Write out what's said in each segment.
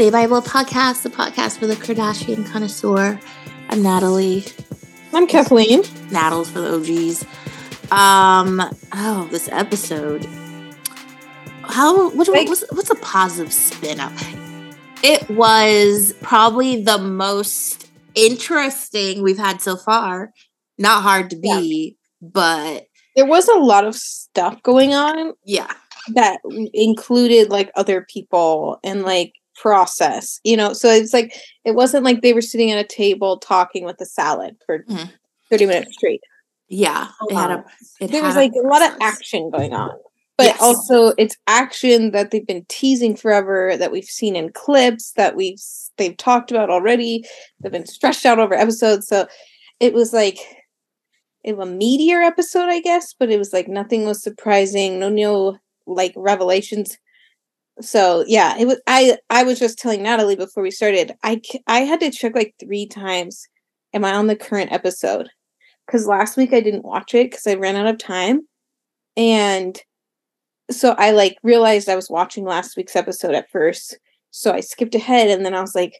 Say Bible podcast, the podcast for the Kardashian connoisseur. I'm Natalie. I'm Kathleen. Nattles for the OGs. Um, oh, this episode. How what, like, what's what's a positive spin up? it? It was probably the most interesting we've had so far. Not hard to be, yeah. but there was a lot of stuff going on. Yeah. That included like other people and like process, you know. So it's like it wasn't like they were sitting at a table talking with a salad for mm-hmm. 30 minutes straight. Yeah. It had a, it there was like a, a lot of action going on. But yes. also it's action that they've been teasing forever, that we've seen in clips, that we've they've talked about already. They've been stretched out over episodes. So it was like it was a meteor episode, I guess, but it was like nothing was surprising, no new like revelations. So yeah, it was. I I was just telling Natalie before we started. I I had to check like three times. Am I on the current episode? Because last week I didn't watch it because I ran out of time, and so I like realized I was watching last week's episode at first. So I skipped ahead, and then I was like,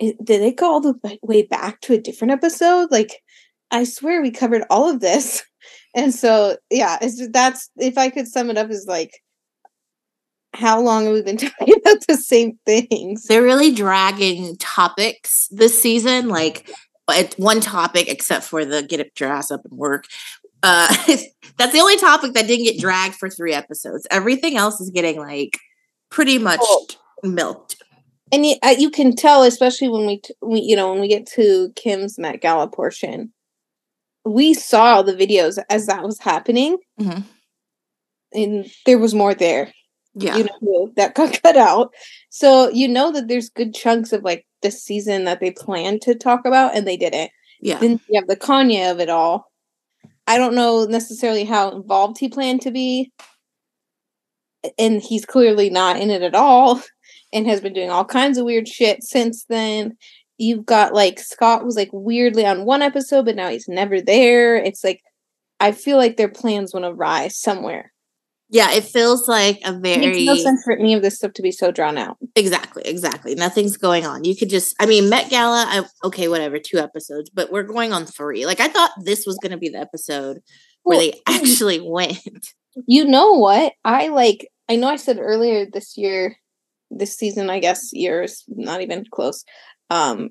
"Did it go all the way back to a different episode?" Like I swear we covered all of this. And so, yeah, it's that's if I could sum it up as like how long have we been talking about the same things? They're really dragging topics this season, like one topic, except for the get up your ass up and work. Uh, that's the only topic that didn't get dragged for three episodes. Everything else is getting like pretty much oh. milked. And you, uh, you can tell, especially when we, t- we, you know, when we get to Kim's Met Gala portion, we saw the videos as that was happening, mm-hmm. and there was more there. Yeah, you know that got cut out. So you know that there's good chunks of like the season that they planned to talk about, and they didn't. Yeah. Then you have the Kanye of it all. I don't know necessarily how involved he planned to be, and he's clearly not in it at all, and has been doing all kinds of weird shit since then you've got like Scott was like weirdly on one episode, but now he's never there. It's like I feel like their plans went awry somewhere. Yeah, it feels like a very it makes no sense for any of this stuff to be so drawn out. Exactly, exactly. Nothing's going on. You could just, I mean, Met Gala. I, okay, whatever, two episodes, but we're going on three. Like I thought this was going to be the episode where they actually went. You know what? I like. I know I said earlier this year, this season. I guess years, not even close um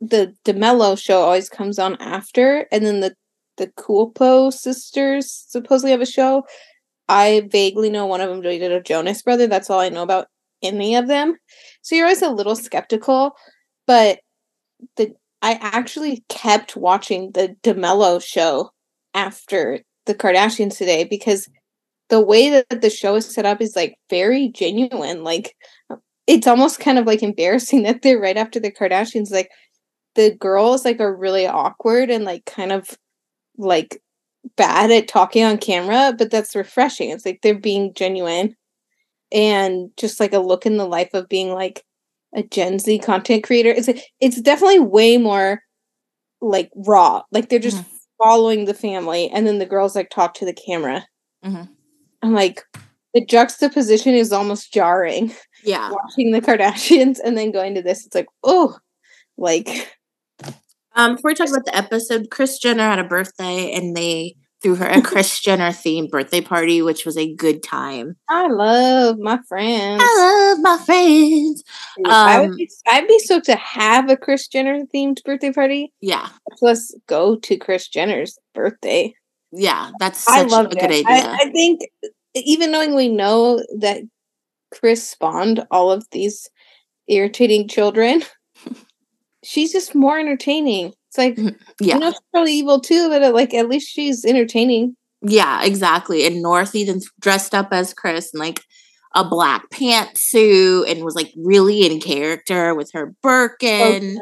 the D'Amelio show always comes on after, and then the the Culpo sisters supposedly have a show. I vaguely know one of them dated a Jonas brother. That's all I know about any of them. So you're always a little skeptical, but the I actually kept watching the D'Amelio show after the Kardashians today because the way that the show is set up is like very genuine. Like it's almost kind of like embarrassing that they're right after the Kardashians. Like the girls like are really awkward and like kind of like bad at talking on camera, but that's refreshing. It's like they're being genuine and just like a look in the life of being like a Gen Z content creator. It's it's definitely way more like raw. Like they're just mm-hmm. following the family, and then the girls like talk to the camera. Mm-hmm. I'm like, the juxtaposition is almost jarring. Yeah. Watching the Kardashians and then going to this, it's like, oh, like. Um, before we talk about the episode, Kris Jenner had a birthday and they threw her a Kris Jenner themed birthday party, which was a good time. I love my friends. I love my friends. Um, I would be, I'd be stoked to have a Kris Jenner themed birthday party. Yeah. Let's go to Kris Jenner's birthday. Yeah, that's I love a it. good idea. I, I think even knowing we know that Kris spawned all of these irritating children, she's just more entertaining. It's like, mm-hmm. yeah, you know, she's probably evil too, but uh, like at least she's entertaining. Yeah, exactly. And North even dressed up as Kris and like a black pantsuit and was like really in character with her Birkin.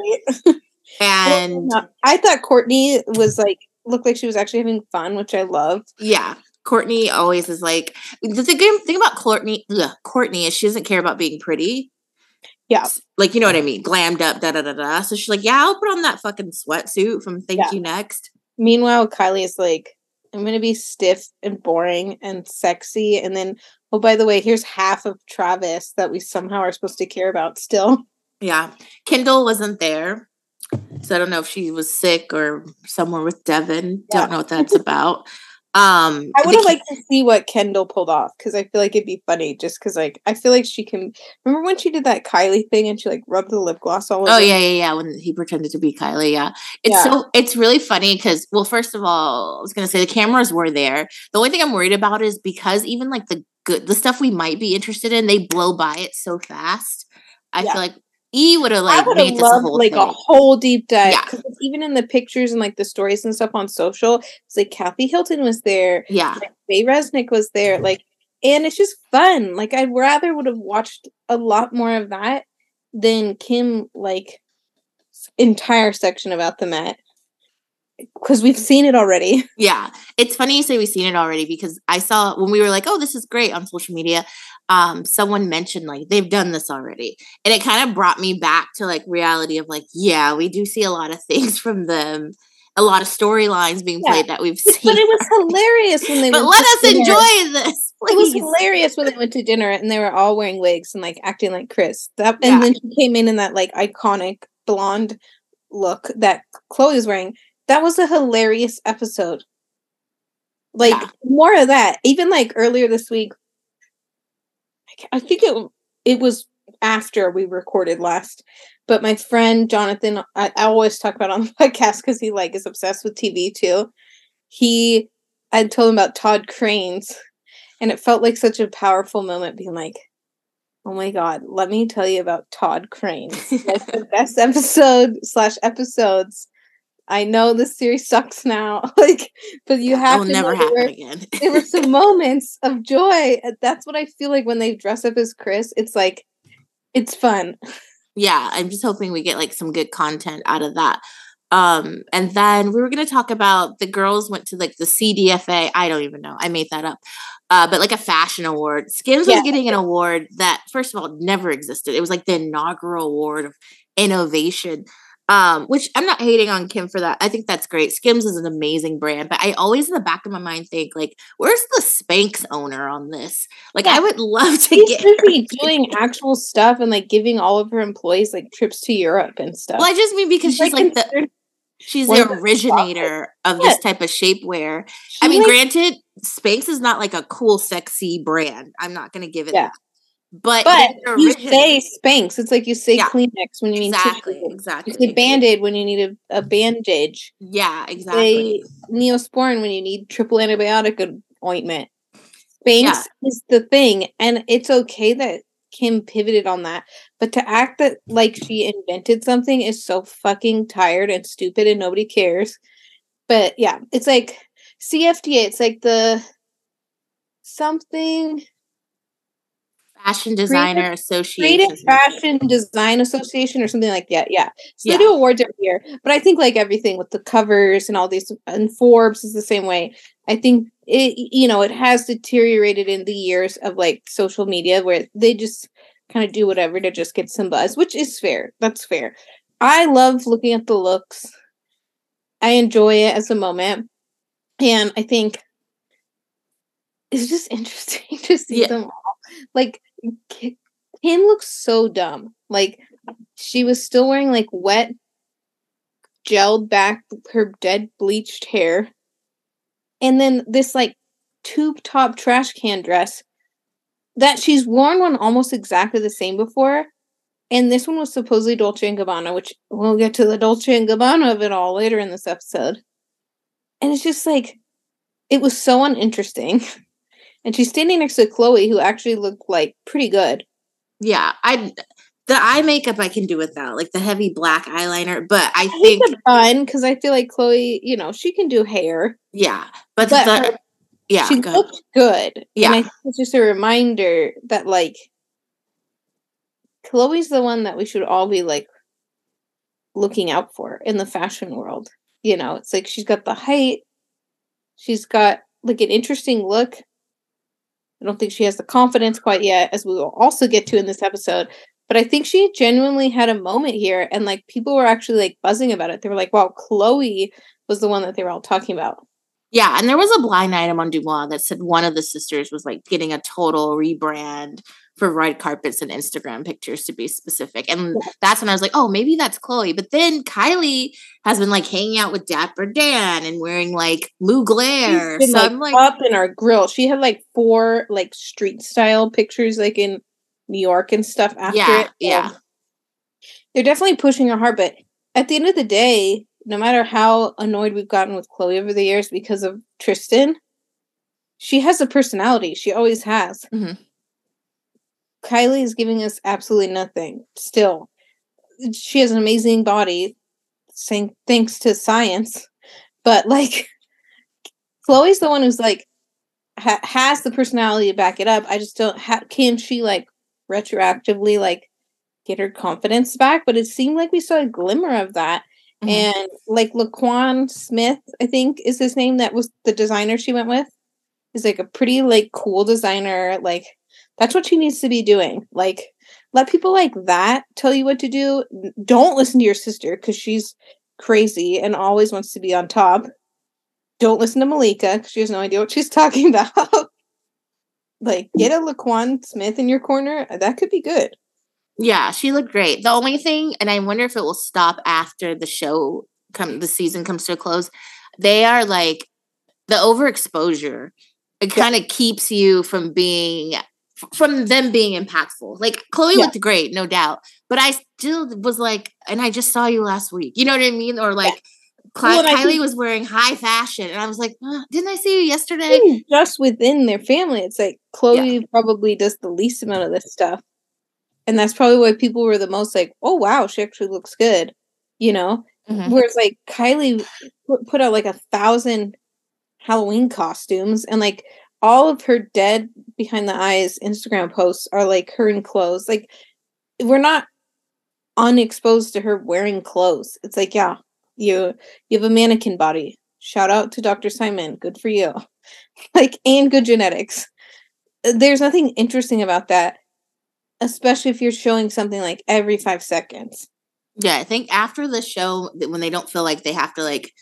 Okay. and I thought Kourtney was like looked like she was actually having fun, which I loved. Yeah. Kourtney always is like the thing, thing about Kourtney Ugh, Kourtney is she doesn't care about being pretty. Yeah, like you know what I mean, glammed up, da da da da. So she's like, yeah, I'll put on that fucking sweatsuit from Thank yeah. You Next. Meanwhile, Kylie is like, I'm gonna be stiff and boring and sexy, and then oh, by the way, here's half of Travis that we somehow are supposed to care about still. Yeah. Kendall wasn't there. So I don't know if she was sick or somewhere with Devin. Yeah. Don't know what that's about. Um, I would have liked to see what Kendall pulled off because I feel like it'd be funny. Just because, like, I feel like she can. Remember when she did that Kylie thing and she like rubbed the lip gloss all over? Oh yeah, yeah, yeah. When he pretended to be Kylie, yeah. It's yeah. so it's really funny because, well, first of all, I was gonna say the cameras were there. The only thing I'm worried about is because even like the good, the stuff we might be interested in, they blow by it so fast. I yeah. feel like E would have like made this loved, like thing. a whole deep dive. Yeah. Even in the pictures and like the stories and stuff on social, it's like Kathy Hilton was there. Yeah. Like, Faye Resnick was there. Like, and it's just fun. Like, I'd rather would have watched a lot more of that than Kim like entire section about the Met because we've seen it already. Yeah. It's funny you say we've seen it already because I saw when we were like, oh, this is great on social media, um, someone mentioned like they've done this already. And it kind of brought me back to like reality of like, yeah, we do see a lot of things from them. A lot of storylines being yeah. played that we've seen. But it was hilarious when they But let us dinner. enjoy this. Please. It was hilarious when they went to dinner and they were all wearing wigs and like acting like kris That and yeah. then she came in in that like iconic blonde look that khloé was wearing that was a hilarious episode. Like yeah. more of that. Even like earlier this week, I think it it was after we recorded last. But my friend Jonathan, I, I always talk about on the podcast because he like is obsessed with TV too. He, I told him about Todd Cranes, and it felt like such a powerful moment, being like, "Oh my god, let me tell you about Todd Cranes, like the best episode slash episodes I know the series sucks now. like, but you have to never happen there, again. there were some moments of joy. That's what I feel like when they dress up as Kris. It's like it's fun. Yeah, I'm just hoping we get like some good content out of that. Um, and then we were gonna talk about the girls went to like the CDFA. I don't even know. I made that up. Uh, but like a fashion award. Skims yeah. was getting an award that, first of all, never existed. It was like the inaugural award of innovation. Um, which I'm not hating on Kim for that. I think that's great. Skims is an amazing brand, but I always in the back of my mind think like, where's the Spanx owner on this? Like, yeah. I would love to She's get busy doing actual stuff and like giving all of her employees like trips to Europe and stuff. Well, I just mean because she's, she's like, like the she's the originator of this type of shapewear. She I mean, like, granted, Spanx is not like a cool, sexy brand. I'm not going to give it yeah. that. But, but you say Spanx. It's like you say yeah. Kleenex when you need exactly, tissue. Exactly. You say Band-Aid when you need a, a bandage. Yeah, exactly. Neosporin when you need triple antibiotic ointment. Spanx yeah. is the thing. And it's okay that Kim pivoted on that. But to act that like she invented something is so fucking tired and stupid and nobody cares. But yeah, it's like CFDA, it's like the something Fashion Designer Association. Creative Fashion Design Association or something like that. Yeah. So yeah. they do awards every year. But I think like everything with the covers and all these and Forbes is the same way. I think it you know, it has deteriorated in the years of like social media where they just kind of do whatever to just get some buzz, which is fair. That's fair. I love looking at the looks. I enjoy it as a moment. And I think it's just interesting to see yeah. them all. Like Kim looks so dumb. Like she was still wearing like wet, gelled back her dead bleached hair. And then this like tube top trash can dress that she's worn one almost exactly the same before. And this one was supposedly Dolce and Gabbana, which we'll get to the Dolce and Gabbana of it all later in this episode. And it's just like it was so uninteresting. and she's standing next to Khloé, who actually looked like pretty good. Yeah, I the eye makeup I can do without, like the heavy black eyeliner. But I, I think fun because I feel like Khloé, you know, she can do hair. Yeah, but, but the, her, yeah, she go looked good. Yeah, and I think it's just a reminder that like Khloé's the one that we should all be like looking out for in the fashion world. You know, it's like she's got the height, she's got like an interesting look, I don't think she has the confidence quite yet, as we will also get to in this episode. But I think she genuinely had a moment here, and like people were actually like buzzing about it. They were like, "Wow, Khloé was the one that they were all talking about." Yeah, and there was a blind item on DeuxMoi that said one of the sisters was like getting a total rebrand for red carpets and Instagram pictures to be specific. And that's when I was like, oh, maybe that's Khloé. But then Kylie has been like hanging out with Dapper Dan and wearing like Mugler. So like, I'm like up in our grill. She had like four like street style pictures like in New York and stuff after yeah, it. Yeah. They're definitely pushing her hard, but at the end of the day, no matter how annoyed we've gotten with Khloé over the years because of Tristan, she has a personality. She always has. Mm-hmm. Kylie is giving us absolutely nothing still. She has an amazing body, saying thanks to science, but like Khloé's the one who's like ha- has the personality to back it up. I just don't have. Can she like retroactively like get her confidence back? But it seemed like we saw a glimmer of that. Mm-hmm. And like LaQuan Smith, I think is his name. That was the designer she went with. Is like a pretty like cool designer. Like that's what she needs to be doing. Like, let people like that tell you what to do. Don't listen to your sister because she's crazy and always wants to be on top. Don't listen to Malika because she has no idea what she's talking about. like, get a LaQuan Smith in your corner. That could be good. Yeah, she looked great. The only thing, and I wonder if it will stop after the show come the season comes to a close. They are like the overexposure. It kind of keeps you from being from them being impactful. Like Khloé yeah. looked great, no doubt, but I still was like, and I just saw you last week. You know what I mean? Or like. Yeah. well, Kylie think, was wearing high fashion, and I was like, oh, "Didn't I see you yesterday?" Just within their family, it's like Khloé yeah. probably does the least amount of this stuff, and that's probably why people were the most like, "Oh wow, she actually looks good," you know. Mm-hmm. Whereas like Kylie put out like a thousand Halloween costumes, and like all of her dead behind the eyes Instagram posts are like her in clothes. Like we're not unexposed to her wearing clothes. It's like, yeah, you you have a mannequin body. Shout out to Dr. Simon. Good for you. like and good genetics. Uh, there's nothing interesting about that, especially if you're showing something like every 5 seconds. Yeah, I think after the show when they don't feel like they have to like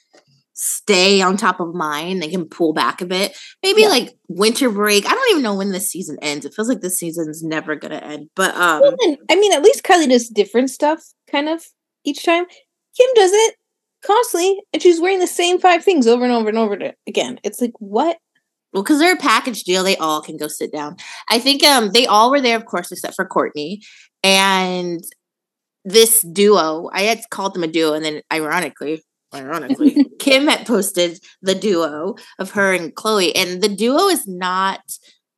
stay on top of mind. They can pull back a bit. Maybe yeah. like winter break. I don't even know when this season ends. It feels like this season's never gonna end. But um well, then, I mean, at least Kylie does different stuff kind of each time. Kim does it constantly, and she's wearing the same five things over and over and over again. It's like what? Well, because they're a package deal, they all can go sit down. I think um they all were there, of course, except for Kourtney. And this duo, I had called them a duo, and then ironically, ironically, Kim had posted the duo of her and Khloé, and the duo is not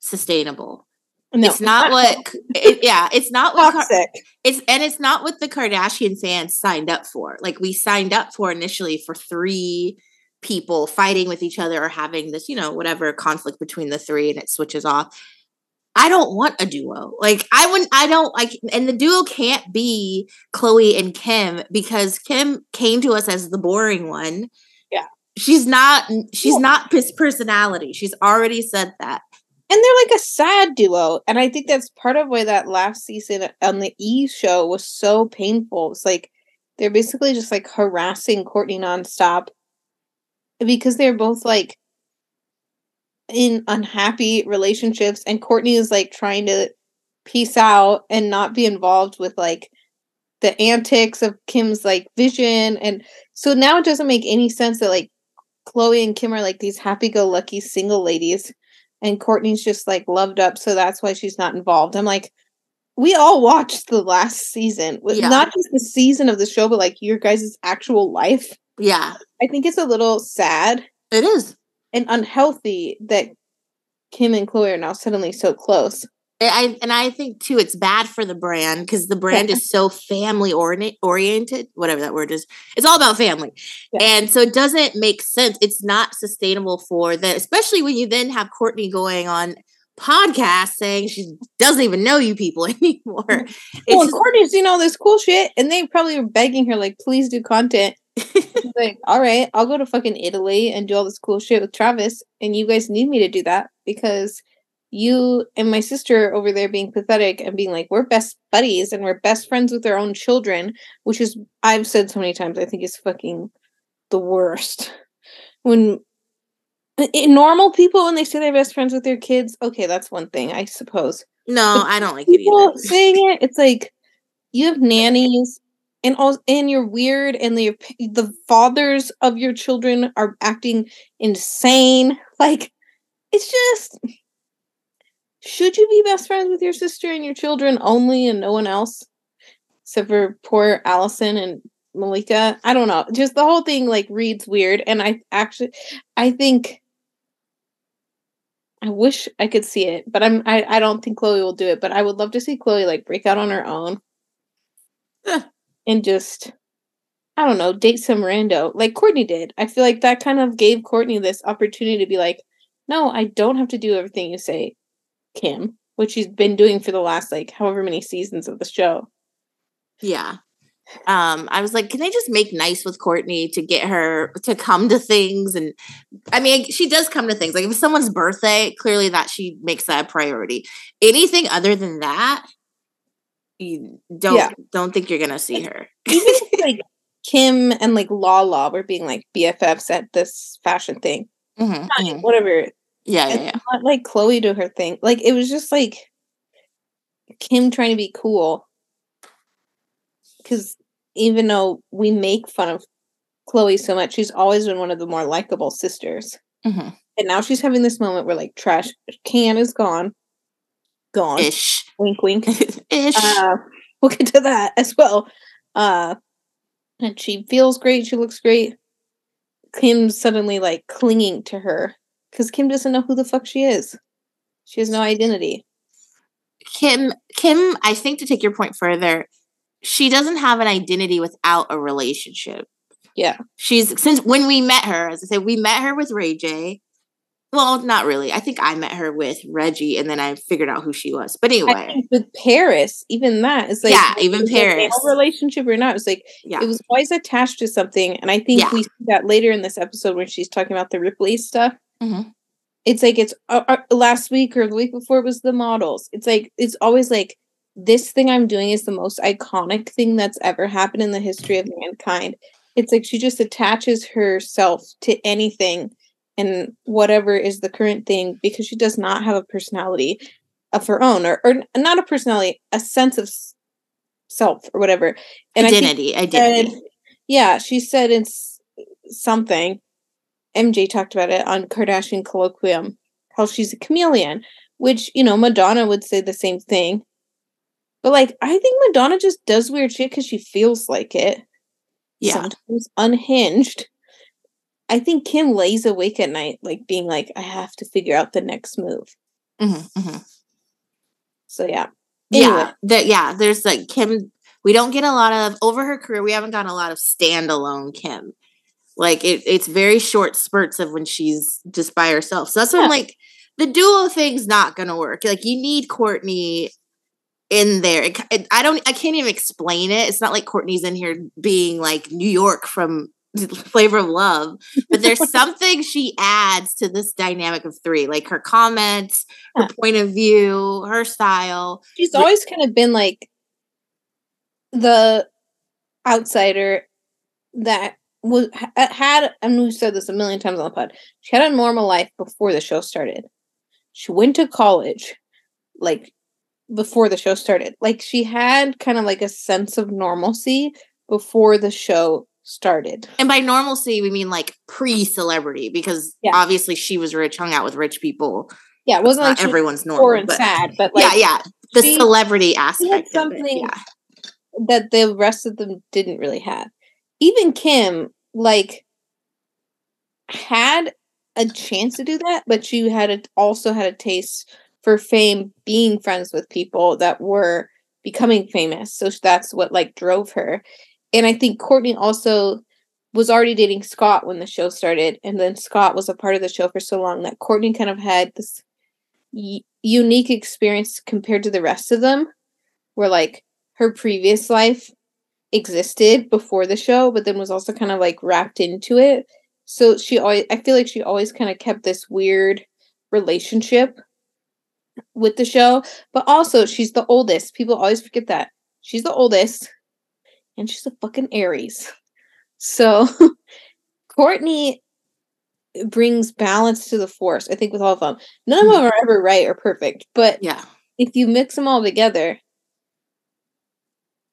sustainable. No, it's not what. It, yeah, it's not what. Toxic. it's and it's not what the Kardashian fans signed up for. Like we signed up for initially for three people fighting with each other or having this, you know, whatever conflict between the three, and it switches off. I don't want a duo. Like I wouldn't I don't like and the duo can't be Khloé and Kim because Kim came to us as the boring one. Yeah. She's not she's not his personality. She's already said that. And they're like a sad duo. And I think that's part of why that last season on the E show was so painful. It's like they're basically just like harassing Kourtney nonstop because they're both like in unhappy relationships and Kourtney is like trying to peace out and not be involved with like the antics of Kim's like vision and so now it doesn't make any sense that like Khloé and Kim are like these happy-go-lucky single ladies and Kourtney's just like loved up so that's why she's not involved. I'm like we all watched the last season, yeah. not just the season of the show, but like your guys' actual life. Yeah. I think it's a little sad. It is and unhealthy that Kim and Khloé are now suddenly so close. I and I think too it's bad for the brand because the brand is so family oriented, whatever that word is. It's all about family. Yeah. And so it doesn't make sense. It's not sustainable for that, especially when you then have Kourtney going on podcast saying she doesn't even know you people anymore. Mm-hmm. Well, just, Kourtney's seen all this cool shit and they probably were begging her, like, please do content like, all right, I'll go to fucking Italy and do all this cool shit with Travis, and you guys need me to do that because you and my sister over there being pathetic and being like, we're best buddies and we're best friends with our own children, which is I've said so many times, I think is fucking the worst. When in normal people when they say they're best friends with their kids, okay, that's one thing, I suppose. No, but I don't like people saying it. It's like you have nannies and all and you're weird and the the fathers of your children are acting insane. Like it's just should you be best friends with your sister and your children only and no one else? Except for poor Allison and Malika. I don't know. Just the whole thing like reads weird. And I actually I think I wish I could see it, but I'm I, I don't think khloé will do it. But I would love to see khloé like break out on her own. And just I don't know, date some rando like Kourtney did. I feel like that kind of gave Kourtney this opportunity to be like, no, I don't have to do everything you say, Kim, which she's been doing for the last like however many seasons of the show. Yeah. Um, I was like, can they just make nice with Kourtney to get her to come to things? And I mean, she does come to things. Like if it's someone's birthday, clearly that she makes that a priority. Anything other than that, you don't yeah. don't think you're gonna see her. Even like Kim and like Lala were being like BFFs at this fashion thing. Mm-hmm, mm-hmm. Whatever. Yeah, yeah, yeah. Not like Khloé do her thing. Like it was just like Kim trying to be cool. Because even though we make fun of Khloé so much, she's always been one of the more likable sisters. Mm-hmm. And now she's having this moment where like trash can is gone. Gone. Ish. Wink wink. Ish. Uh, we'll get to that as well. Uh and she feels great, she looks great. Kim's suddenly like clinging to her because Kim doesn't know who the fuck she is. She has no identity. Kim, Kim, I think to take your point further, she doesn't have an identity without a relationship. Yeah. She's since when we met her, as I said, we met her with Ray J. Well, not really. I think I met her with Reggie, and then I figured out who she was. But anyway, with Paris, even that is like yeah, even Paris relationship or not, it's like yeah. it was always attached to something. And I think yeah. we see that later in this episode when she's talking about the Ripley stuff. Mm-hmm. It's like it's uh, uh, last week or the week before it was the models. It's like it's always like this thing I'm doing is the most iconic thing that's ever happened in the history of mankind. It's like she just attaches herself to anything and whatever is the current thing because she does not have a personality of her own or, or not a personality, a sense of self or whatever. And identity, identity. Said, yeah, she said it's something MJ talked about it on Kardashian Colloquium, how she's a chameleon, which, you know, Madonna would say the same thing. But like, I think Madonna just does weird shit because she feels like it. Yeah. Sometimes unhinged. I think Kim lays awake at night, like being like, I have to figure out the next move. Mm-hmm, mm-hmm. So yeah. Anyway. Yeah. That yeah, there's like Kim we don't get a lot of over her career, we haven't gotten a lot of standalone Kim. Like it, it's very short spurts of when she's just by herself. So that's yeah. when like the duo thing's not gonna work. Like you need Kourtney in there. It, it, I don't. I can't even explain it. It's not like Kourtney's in here being like New York from Flavor of Love, but there's something she adds to this dynamic of three, like her comments, her point of view, her style. She's always kind of been like the outsider that was uh, had and we've said this a million times on the pod. She had a normal life before the show started. She went to college, like before the show started. Like she had kind of like a sense of normalcy before the show started. And by normalcy, we mean like pre-celebrity, because yeah. obviously she was rich, hung out with rich people. Yeah, it wasn't like everyone's normal, but, sad, but like, yeah, yeah, the she, celebrity aspect. something it, yeah. that the rest of them didn't really have even Kim, like, had a chance to do that, but she had a, also had a taste for fame being friends with people that were becoming famous. So that's what like drove her. And I think Kourtney also was already dating Scott when the show started, and then Scott was a part of the show for so long that Kourtney kind of had this y- unique experience compared to the rest of them, where like her previous life existed before the show, but then was also kind of like wrapped into it. So she always, I feel like she always kind of kept this weird relationship with the show, but also she's the oldest. People always forget that. She's the oldest and she's a fucking Aries. So Kourtney brings balance to the force. I think with all of them, none of hmm. them are ever right or perfect, but Yeah. if you mix them all together,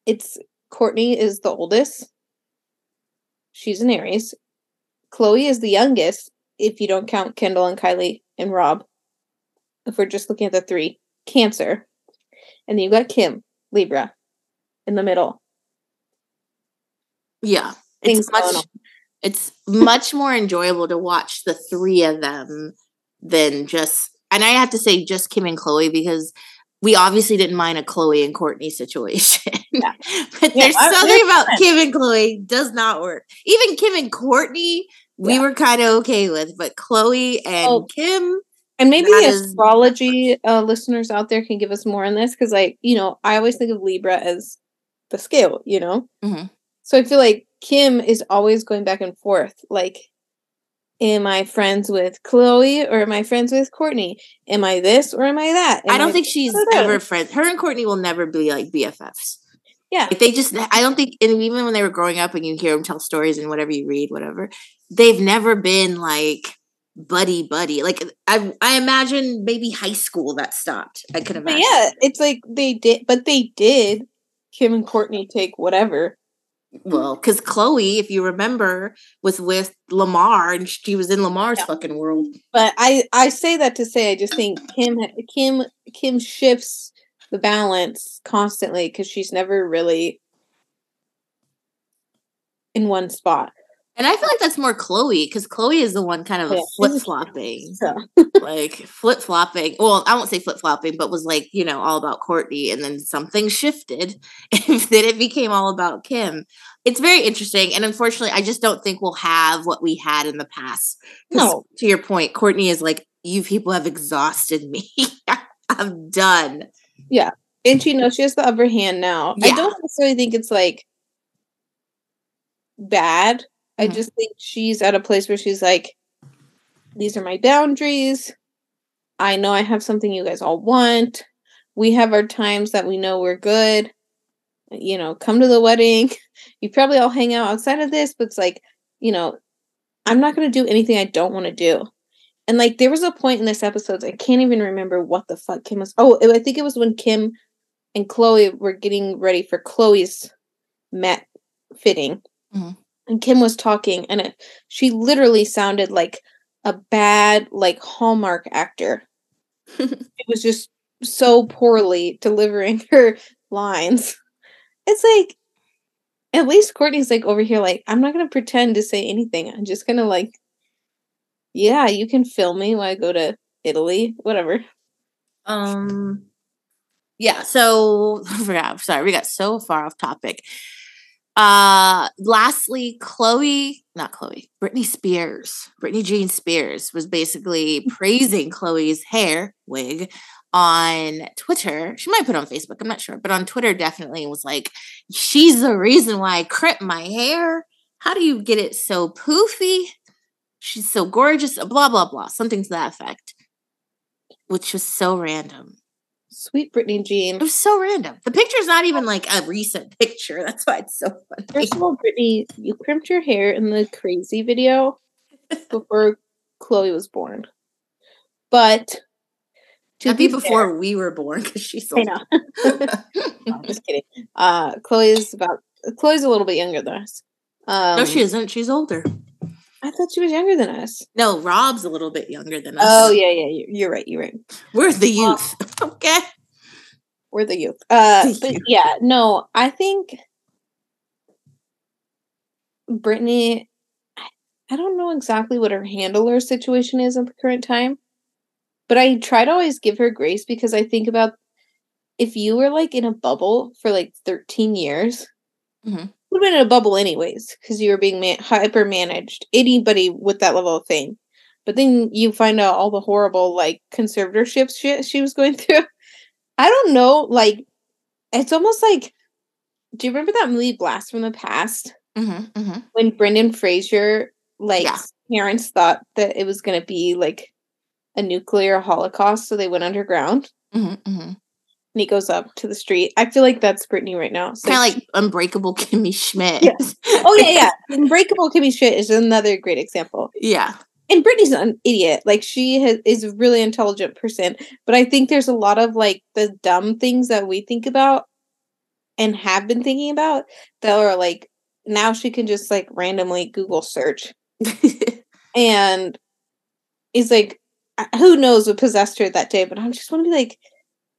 it's Kourtney is the oldest. She's an Aries. Khloé is the youngest, if you don't count Kendall and Kylie and Rob. If we're just looking at the three, Cancer. And then you got Kim, Libra, in the middle. Yeah. It's much it's much more enjoyable to watch the three of them than just and I have to say just Kim and Khloé because we obviously didn't mind a Khloé and Kourtney situation. Yeah. but Yeah, there's something about friends. Kim and Khloé does not work. Even Kim and Kourtney, we Yeah. were kind of okay with, but Khloé and Oh, Kim, And maybe the astrology uh, listeners out there can give us more on this because, like, you know, I always think of Libra as the scale, you know? Mhm. So I feel like Kim is always going back and forth. Like, am I friends with Khloé or am I friends with Kourtney? Am I this or am I that? I don't think she's ever friends. Her and Kourtney will never be like BFFs. Yeah. Like they just, I don't think, and even when they were growing up and you hear them tell stories and whatever you read, whatever, they've never been like buddy buddy. Like I, I imagine maybe high school that stopped. I could But imagine. yeah, it's like they did, but they did. Kim and Kourtney take whatever. Well, because Khloé, if you remember, was with Lamar and she was in Lamar's Yeah. fucking world. But I I say that to say I just think Kim Kim Kim shifts the balance constantly because she's never really in one spot. And I feel like that's more Khloé because Khloé is the one kind of Yeah. flip flopping. So like flip flopping. Well, I won't say flip flopping, but was like, you know, all about Kourtney. And then something shifted. And then it became all about Kim. It's very interesting. And unfortunately, I just don't think we'll have what we had in the past. No. To your point, Kourtney is like, you people have exhausted me. I'm done. Yeah, and she knows she has the upper hand now. I don't necessarily think it's like bad. I Mhm. just think she's at a place where she's like, these are my boundaries. I know I have something you guys all want. We have our times that we know we're good. You know, come to the wedding. You probably all hang out outside of this, but it's like, you know, I'm not going to do anything I don't want to do. And like, there was a point in this episode, I can't even remember what the fuck Kim was. Oh, I think it was when Kim and Khloé were getting ready for Khloé's Met fitting. Mhm. And Kim was talking, and it, she literally sounded like a bad, like Hallmark actor. it was just so poorly delivering her lines. It's like, at least Kourtney's like over here, like, I'm not going to pretend to say anything. I'm just going to, like, yeah, you can film me when I go to Italy, whatever. Um, yeah. So, I forgot. Sorry, we got so far off topic. Uh, lastly, Khloé, not Khloé, Britney Spears, Britney Jean Spears was basically praising Khloé's hair wig on Twitter. She might put it on Facebook, I'm not sure, but on Twitter definitely was like, she's the reason why I crimp my hair. How do you get it so poofy? She's so gorgeous, blah, blah, blah. Something to that effect, which was so random. Sweet Britney Jean. It was so random. The picture's not even like a recent picture. That's why it's so funny. First of all, Britney, you crimped your hair in the crazy video before Khloé was born. But to That'd be be fair- before we were born because she's so I know. No, I'm just kidding. Uh, Khloé's about Khloé's a little bit younger than us. Um, no, she isn't. She's older. I thought she was younger than us. No, Rob's a little bit younger than us. Oh yeah, yeah. You're, right. You're right. We're the youth. okay. We're the youth. Uh, The but youth. yeah, no, I think Britney. I- don't know exactly what her handler situation is at the current time, but I try to always give her grace because I think about if you were like in a bubble for like 13 years, Mhm. Would have been in a bubble anyways because you were being man- hyper managed. Anybody with that level of fame. But then you find out all the horrible like conservatorship shit she was going through. I don't know, like it's almost like do you remember that movie Blast from the Past Mm-hmm, mm-hmm. when Brendan Fraser like Yeah. parents thought that it was going to be like a nuclear holocaust so they went underground Mm-hmm, he goes up to the street. I feel like that's Britney right now. So Kind of like Unbreakable Kimmy Schmidt. Yeah. oh yeah, yeah. Unbreakable Kimmy Schmidt is another great example. yeah. and Britney's an idiot. Like she has, is a really intelligent person, but I think there's a lot of like the dumb things that we think about and have been thinking about that are like now she can just like randomly Google search and is like who knows what possessed her that day, but I just want to be like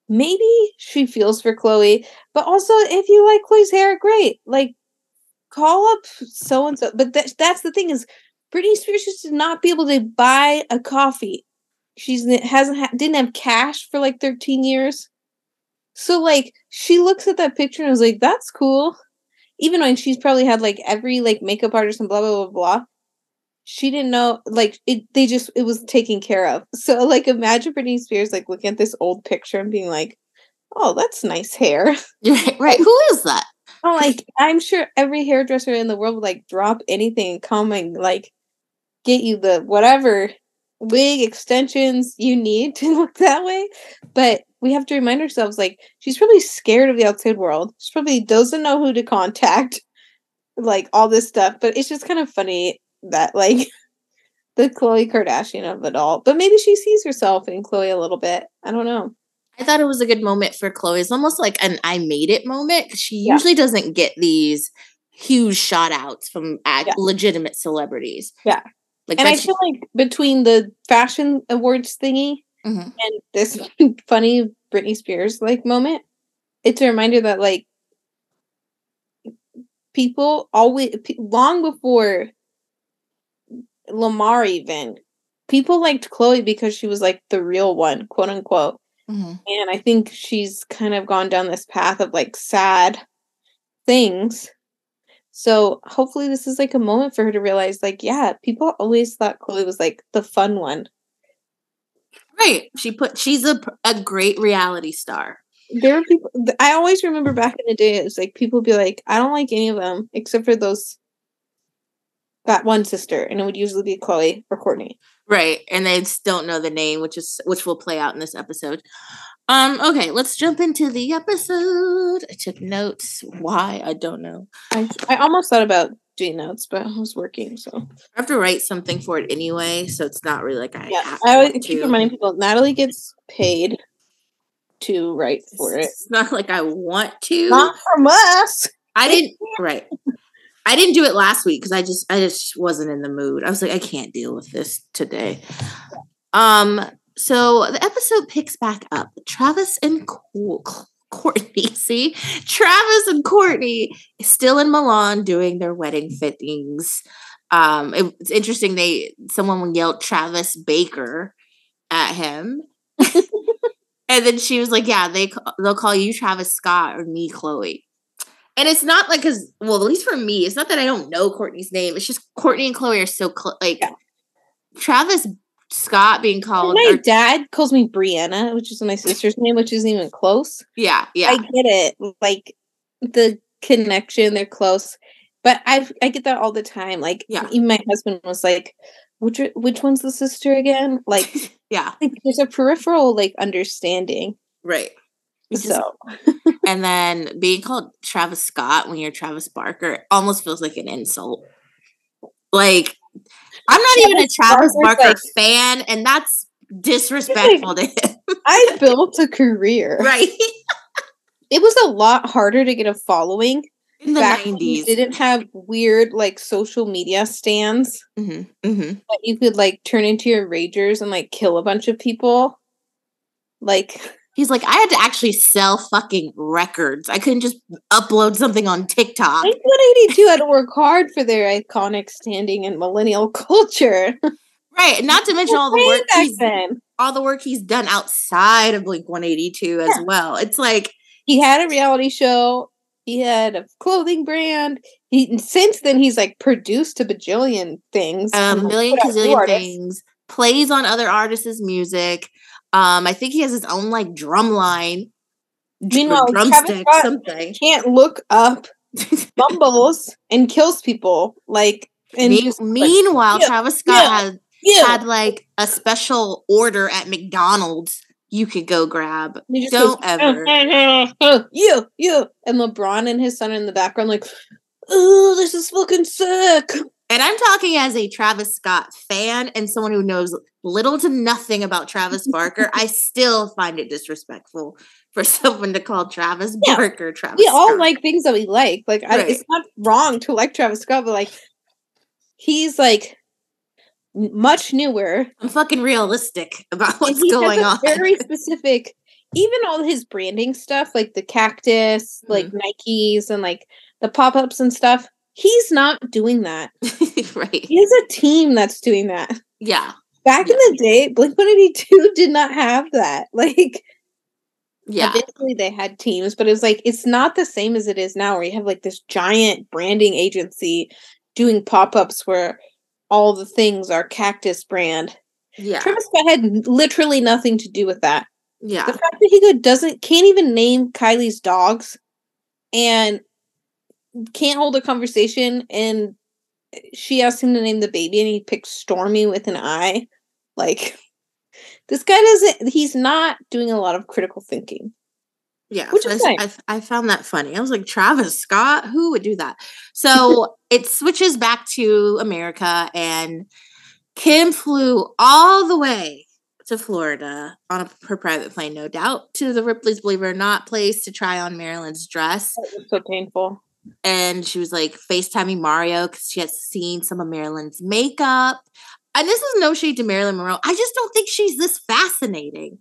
maybe she feels for Khloé, but also if you like Khloé's hair, great. Like call up so and so. But that, that's the thing is Britney Spears should not be able to buy a coffee. She's hasn't ha- didn't have cash for like 13 years. So like she looks at that picture and is like, that's cool. Even when she's probably had like every like makeup artist and blah blah blah blah. She didn't know like it they just it was taken care of. So like imagine Britney Spears like looking at this old picture and being like, Oh, that's nice hair. Right, right. Who is that? Oh, like I'm sure every hairdresser in the world would like drop anything and come and like get you the whatever wig extensions you need to look that way. But we have to remind ourselves like she's probably scared of the outside world. She probably doesn't know who to contact, like all this stuff. But it's just kind of funny that like the Khloé Kardashian of it all. But maybe she sees herself in Khloé a little bit. I don't know. I thought it was a good moment for Khloé. It's almost like an I made it moment. She yeah. usually doesn't get these huge shout outs from ag- yeah. legitimate celebrities. Yeah. Like and I feel like between the fashion awards thingy mm-hmm. and this funny Britney Spears like moment, it's a reminder that like people always long before Lamar even people liked Khloé because she was like the real one, quote unquote. Mm-hmm. And I think she's kind of gone down this path of like sad things so hopefully this is like a moment for her to realize like yeah, people always thought Khloé was like the fun one. Right. She put she's a a great reality star. There are people I always remember back in the day it was like people be like I don't like any of them except for those that one sister and it would usually be Khloé or Kourtney. Right. And they don't know the name which is which will play out in this episode. Um, okay, let's jump into the episode. I took notes. Why? I don't know. I, I almost thought about doing notes, but I was working, so I have to write something for it anyway, so it's not really like I yeah. I always keep reminding people Natalie gets paid to write for it. It's not like I want to. Not from us. I didn't right. I didn't do it last week because I just I just wasn't in the mood. I was like, I can't deal with this today. Um, so the episode picks back up. Travis and Kourtney see? Travis and Kourtney still in Milan doing their wedding fittings. Um, it, it's interesting. They someone yelled Travis Baker at him, and then she was like, "Yeah, they they'll call you Travis Scott or me Khloé." And it's not like because well, at least for me, it's not that I don't know kourtney's name. It's just kourtney and khloé are so cl- like yeah. Travis Scott being called. My or, dad calls me Brianna, which is my sister's name, which isn't even close. Yeah, yeah. I get it. Like the connection, they're close. But I I get that all the time. Like yeah. even my husband was like, which which one's the sister again? Like yeah. Like, there's a peripheral like understanding. Right. So and then being called Travis Scott when you're Travis Barker almost feels like an insult. Like I'm not even a Travis Barker like, fan, and that's disrespectful to him. I built a career. Right. it was a lot harder to get a following in the Back 90s. didn't have weird like social media stands mm-hmm. Mm-hmm. that you could like turn into your ragers and like kill a bunch of people. Like He's like, I had to actually sell fucking records. I couldn't just upload something on TikTok. 182 had to work hard for their iconic standing in millennial culture. Right. Not to mention all the work he's then. all the work he's done outside of Blink 182 as well. It's like he had a reality show, he had a clothing brand. He since then he's like produced a bajillion things. A million gazillion things. Plays on other artists' music um, I think he has his own like drum line. Meanwhile, drumstick, something. Can't look up, bumbles and kills people. Like, and Me- meanwhile, like, yeah, Travis Scott yeah, had yeah. had like a special order at McDonald's you could go grab. Don't goes, ever. you, you, and LeBron and his son in the background, like, oh, this is fucking sick. And I'm talking as a Travis Scott fan and someone who knows little to nothing about Travis Barker. I still find it disrespectful for someone to call Travis yeah. Barker Travis. We all like things that we like. Like right. I, it's not wrong to like Travis Scott, but like he's like much newer. I'm fucking realistic about what's going on. Very specific. Even all his branding stuff, like the cactus, mm-hmm. like Nikes, and like the pop ups and stuff He's not doing that. right. He has a team that's doing that. Yeah. Back yeah. in the day, Blink 182 did not have that. Like, yeah. Eventually they had teams, but it's like, it's not the same as it is now, where you have like this giant branding agency doing pop ups where all the things are cactus brand. Yeah. Travis Scott had literally nothing to do with that. Yeah. The fact that he doesn't can't even name Kylie's dogs and can't hold a conversation and she asked him to name the baby and he picked Stormi with an I. Like this guy doesn't he's not doing a lot of critical thinking. Yeah, which is I, I, I found that funny. I was like, Travis Scott, who would do that? So it switches back to America, and Kim flew all the way to Florida on a, her private plane, no doubt, to the Ripley's Believe It or Not place to try on Marilyn's dress. That was so painful and she was like FaceTiming Mario because she had seen some of Marilyn's makeup. And this is no shade to Marilyn Monroe. I just don't think she's this fascinating.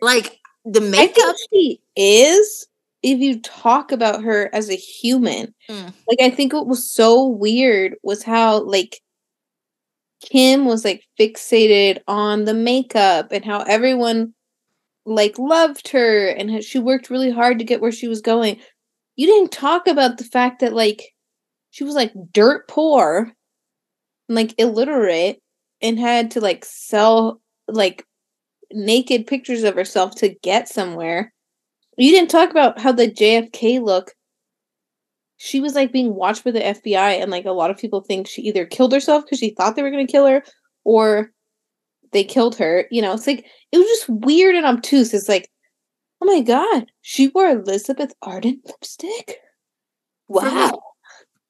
Like the makeup she is if you talk about her as a human. Mm. Like I think what was so weird was how like Kim was like fixated on the makeup and how everyone like loved her and she worked really hard to get where she was going you didn't talk about the fact that like she was like dirt poor and like illiterate and had to like sell like naked pictures of herself to get somewhere. You didn't talk about how the JFK look. She was like being watched by the FBI, and like a lot of people think she either killed herself because she thought they were going to kill her, or they killed her. You know, it's like it was just weird and obtuse. It's like Oh my god, she wore Elizabeth Arden lipstick. Wow. For me,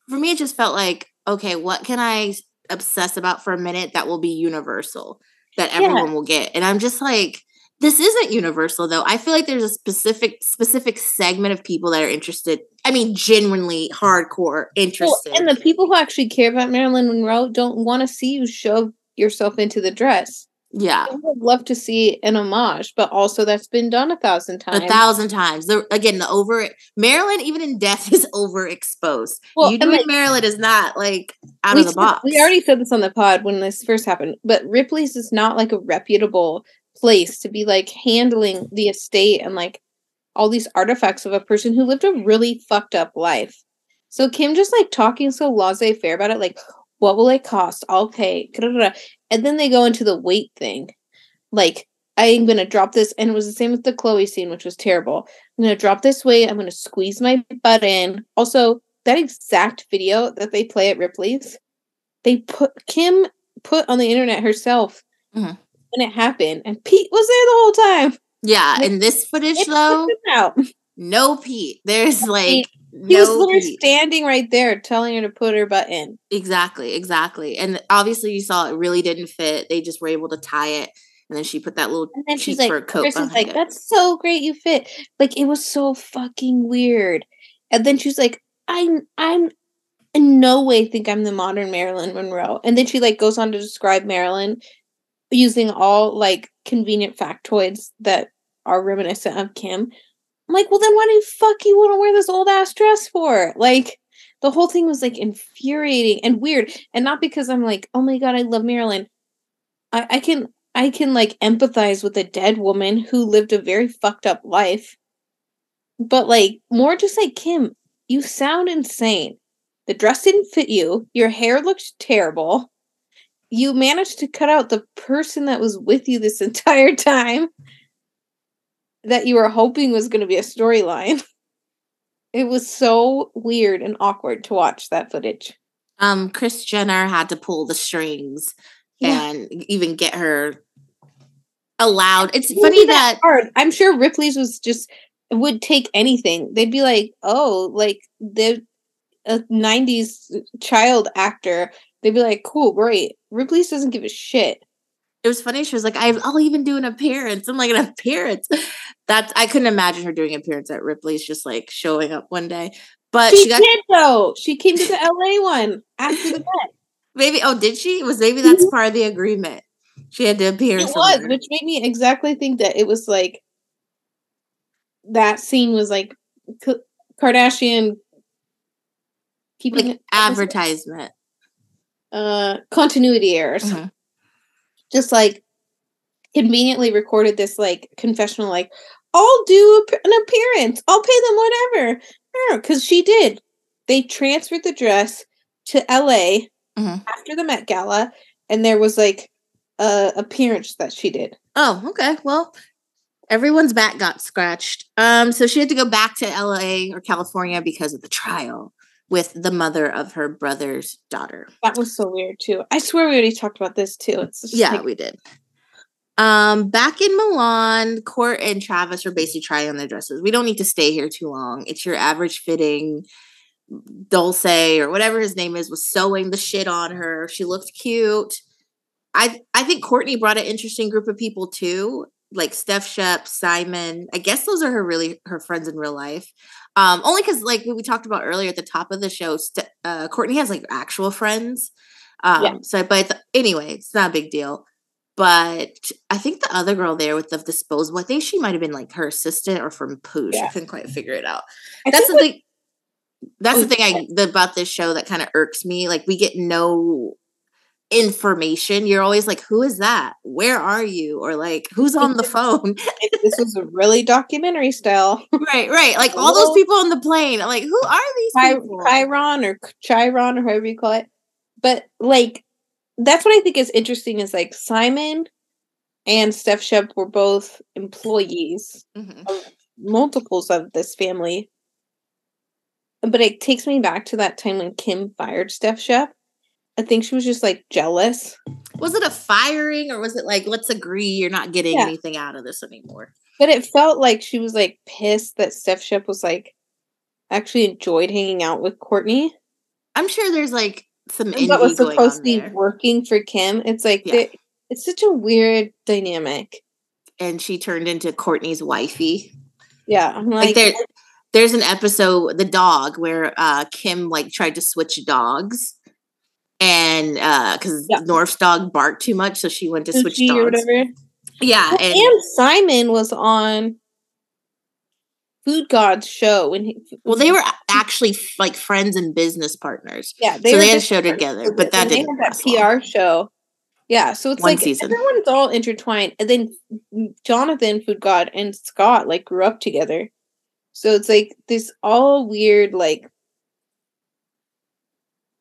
for me, it just felt like, okay, what can I obsess about for a minute that will be universal that everyone yeah. will get? And I'm just like, this isn't universal though. I feel like there's a specific specific segment of people that are interested. I mean, genuinely hardcore interested. Well, and the people who actually care about Marilyn Monroe don't want to see you shove yourself into the dress. Yeah. I would love to see an homage, but also that's been done a thousand times. A thousand times. The, again, the over Marilyn, even in death, is overexposed. Well, you doing like, Marilyn is not like out of the box. We already said this on the pod when this first happened, but Ripley's is not like a reputable place to be like handling the estate and like all these artifacts of a person who lived a really fucked up life. So Kim just like talking so laissez faire about it, like, what will it cost? I'll pay. And then they go into the weight thing. Like, I'm going to drop this. And it was the same with the Khloé scene, which was terrible. I'm going to drop this weight. I'm going to squeeze my butt in. Also, that exact video that they play at Ripley's, they put Kim put on the internet herself mm-hmm. when it happened. And Pete was there the whole time. Yeah. in this footage, though, no Pete. There's like he no was literally standing right there telling her to put her butt in. Exactly, exactly. And obviously you saw it really didn't fit. They just were able to tie it. And then she put that little and then she's like, coat is like, it. that's so great you fit. Like it was so fucking weird. And then she's like, I'm I'm in no way think I'm the modern Marilyn Monroe. And then she like goes on to describe Marilyn using all like convenient factoids that are reminiscent of Kim. I'm like, well, then why do fuck you want to wear this old ass dress for? Like, the whole thing was like infuriating and weird, and not because I'm like, oh my god, I love Marilyn. I, I can I can like empathize with a dead woman who lived a very fucked up life, but like more just like Kim, you sound insane. The dress didn't fit you. Your hair looked terrible. You managed to cut out the person that was with you this entire time that you were hoping was going to be a storyline. It was so weird and awkward to watch that footage. Um, Kris Jenner had to pull the strings yeah. and even get her allowed. It's it funny that, that hard. I'm sure Ripley's was just would take anything. They'd be like, "Oh, like the a '90s child actor they'd be like, "Cool, great." Ripley's doesn't give a shit. It was funny. She was like, "I'll even do an appearance." I'm like, "An appearance?" That's I couldn't imagine her doing an appearance at Ripley's, just like showing up one day. But she, she got did though. She came to the LA one after the bet. maybe. Oh, did she? Was maybe that's part of the agreement. She had to appear. It was, which made me exactly think that it was like that scene was like K- Kardashian keeping like advertisement. uh continuity errors. Mhm. Just like conveniently recorded this like confessional like I'll do an appearance. I'll pay them whatever. Because she did. They transferred the dress to LA Mhm. after the Met Gala, and there was like a appearance that she did. Oh, okay. Well, everyone's back got scratched. Um, so she had to go back to LA or California because of the trial with the mother of her brother's daughter. That was so weird too. I swear we already talked about this too. It's just Yeah, like, we did. Um, back in Milan, Kourt and Travis are basically trying on their dresses. We don't need to stay here too long. It's your average fitting. Dolce or whatever his name is was sewing the shit on her. She looked cute. I I think Kourtney brought an interesting group of people too, like Steph Shep, Simon. I guess those are her really her friends in real life. Um, only because like we talked about earlier at the top of the show, Ste- uh, Kourtney has like actual friends. Um, Yeah. So, but anyway, it's not a big deal. But I think the other girl there with the disposable, I think she might have been like her assistant or from Poosh. I couldn't quite figure it out. I That's the what- thing. That's Oh, the thing I the, about this show that kind of irks me. Like we get no information. You're always like, "Who is that? Where are you?" Or like, "Who's on the phone?" this was a really documentary style. right, right. Like all those people on the plane. Like, who are these? Chiron or Chiron or however you call it. But like that's what I think is interesting is like Simon and Steph Shep were both employees Mhm. of multiples of this family. But it takes me back to that time when Kim fired Steph Shep. I think she was just like jealous. Was it a firing or was it like, let's agree you're not getting Yeah. anything out of this anymore? But it felt like she was like pissed that Steph Shep was like actually enjoyed hanging out with Kourtney. I'm sure there's like some That was supposed to be there. working for Kim. It's like Yeah. it's such a weird dynamic. and she turned into Kourtney's wifey. Yeah, I'm Like, like, there, there's an episode, the dog, where uh Kim like tried to switch dogs, and uh because Yeah. North's dog barked too much, so she went to switch dogs. Yeah, Well, and, and Simon was on Food God's show when he. well, they were actually like friends and business partners. yeah, so they had a show together, with but that didn't that last long. PR show. Yeah, so it's One like season. everyone's all intertwined, and then Jonathan Food God and Scott like grew up together. So it's like this all weird like.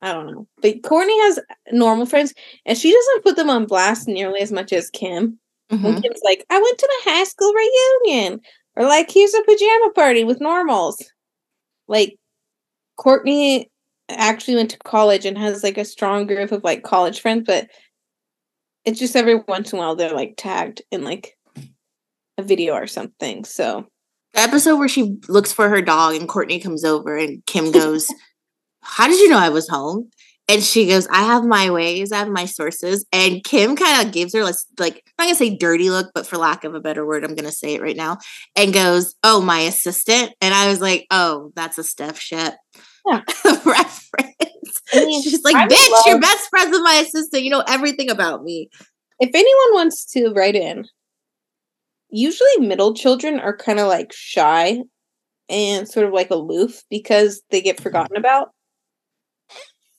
I don't know, but Kourtney has normal friends, and she doesn't put them on blast nearly as much as Kim. Mhm. Kim's like, I went to the high school reunion. Or like, here's a pajama party with normals. Like, Kourtney actually went to college and has like a strong group of like college friends, but it's just every once in a while they're like tagged in like a video or something. So The episode where she looks for her dog and Kourtney comes over and Kim goes, How did you know I was home? And she goes, I have my ways, I have my sources. And Kim kind of gives her this, like, I'm not gonna say dirty look, but for lack of a better word, I'm gonna say it right now, and goes, Oh, my assistant. And I was like, Oh, that's a Steph Shep Yeah. reference. I mean, She's like, I Bitch, you're best friends with my assistant. You know everything about me. if anyone wants to write in, usually middle children are kind of like shy and sort of like aloof because they get forgotten about.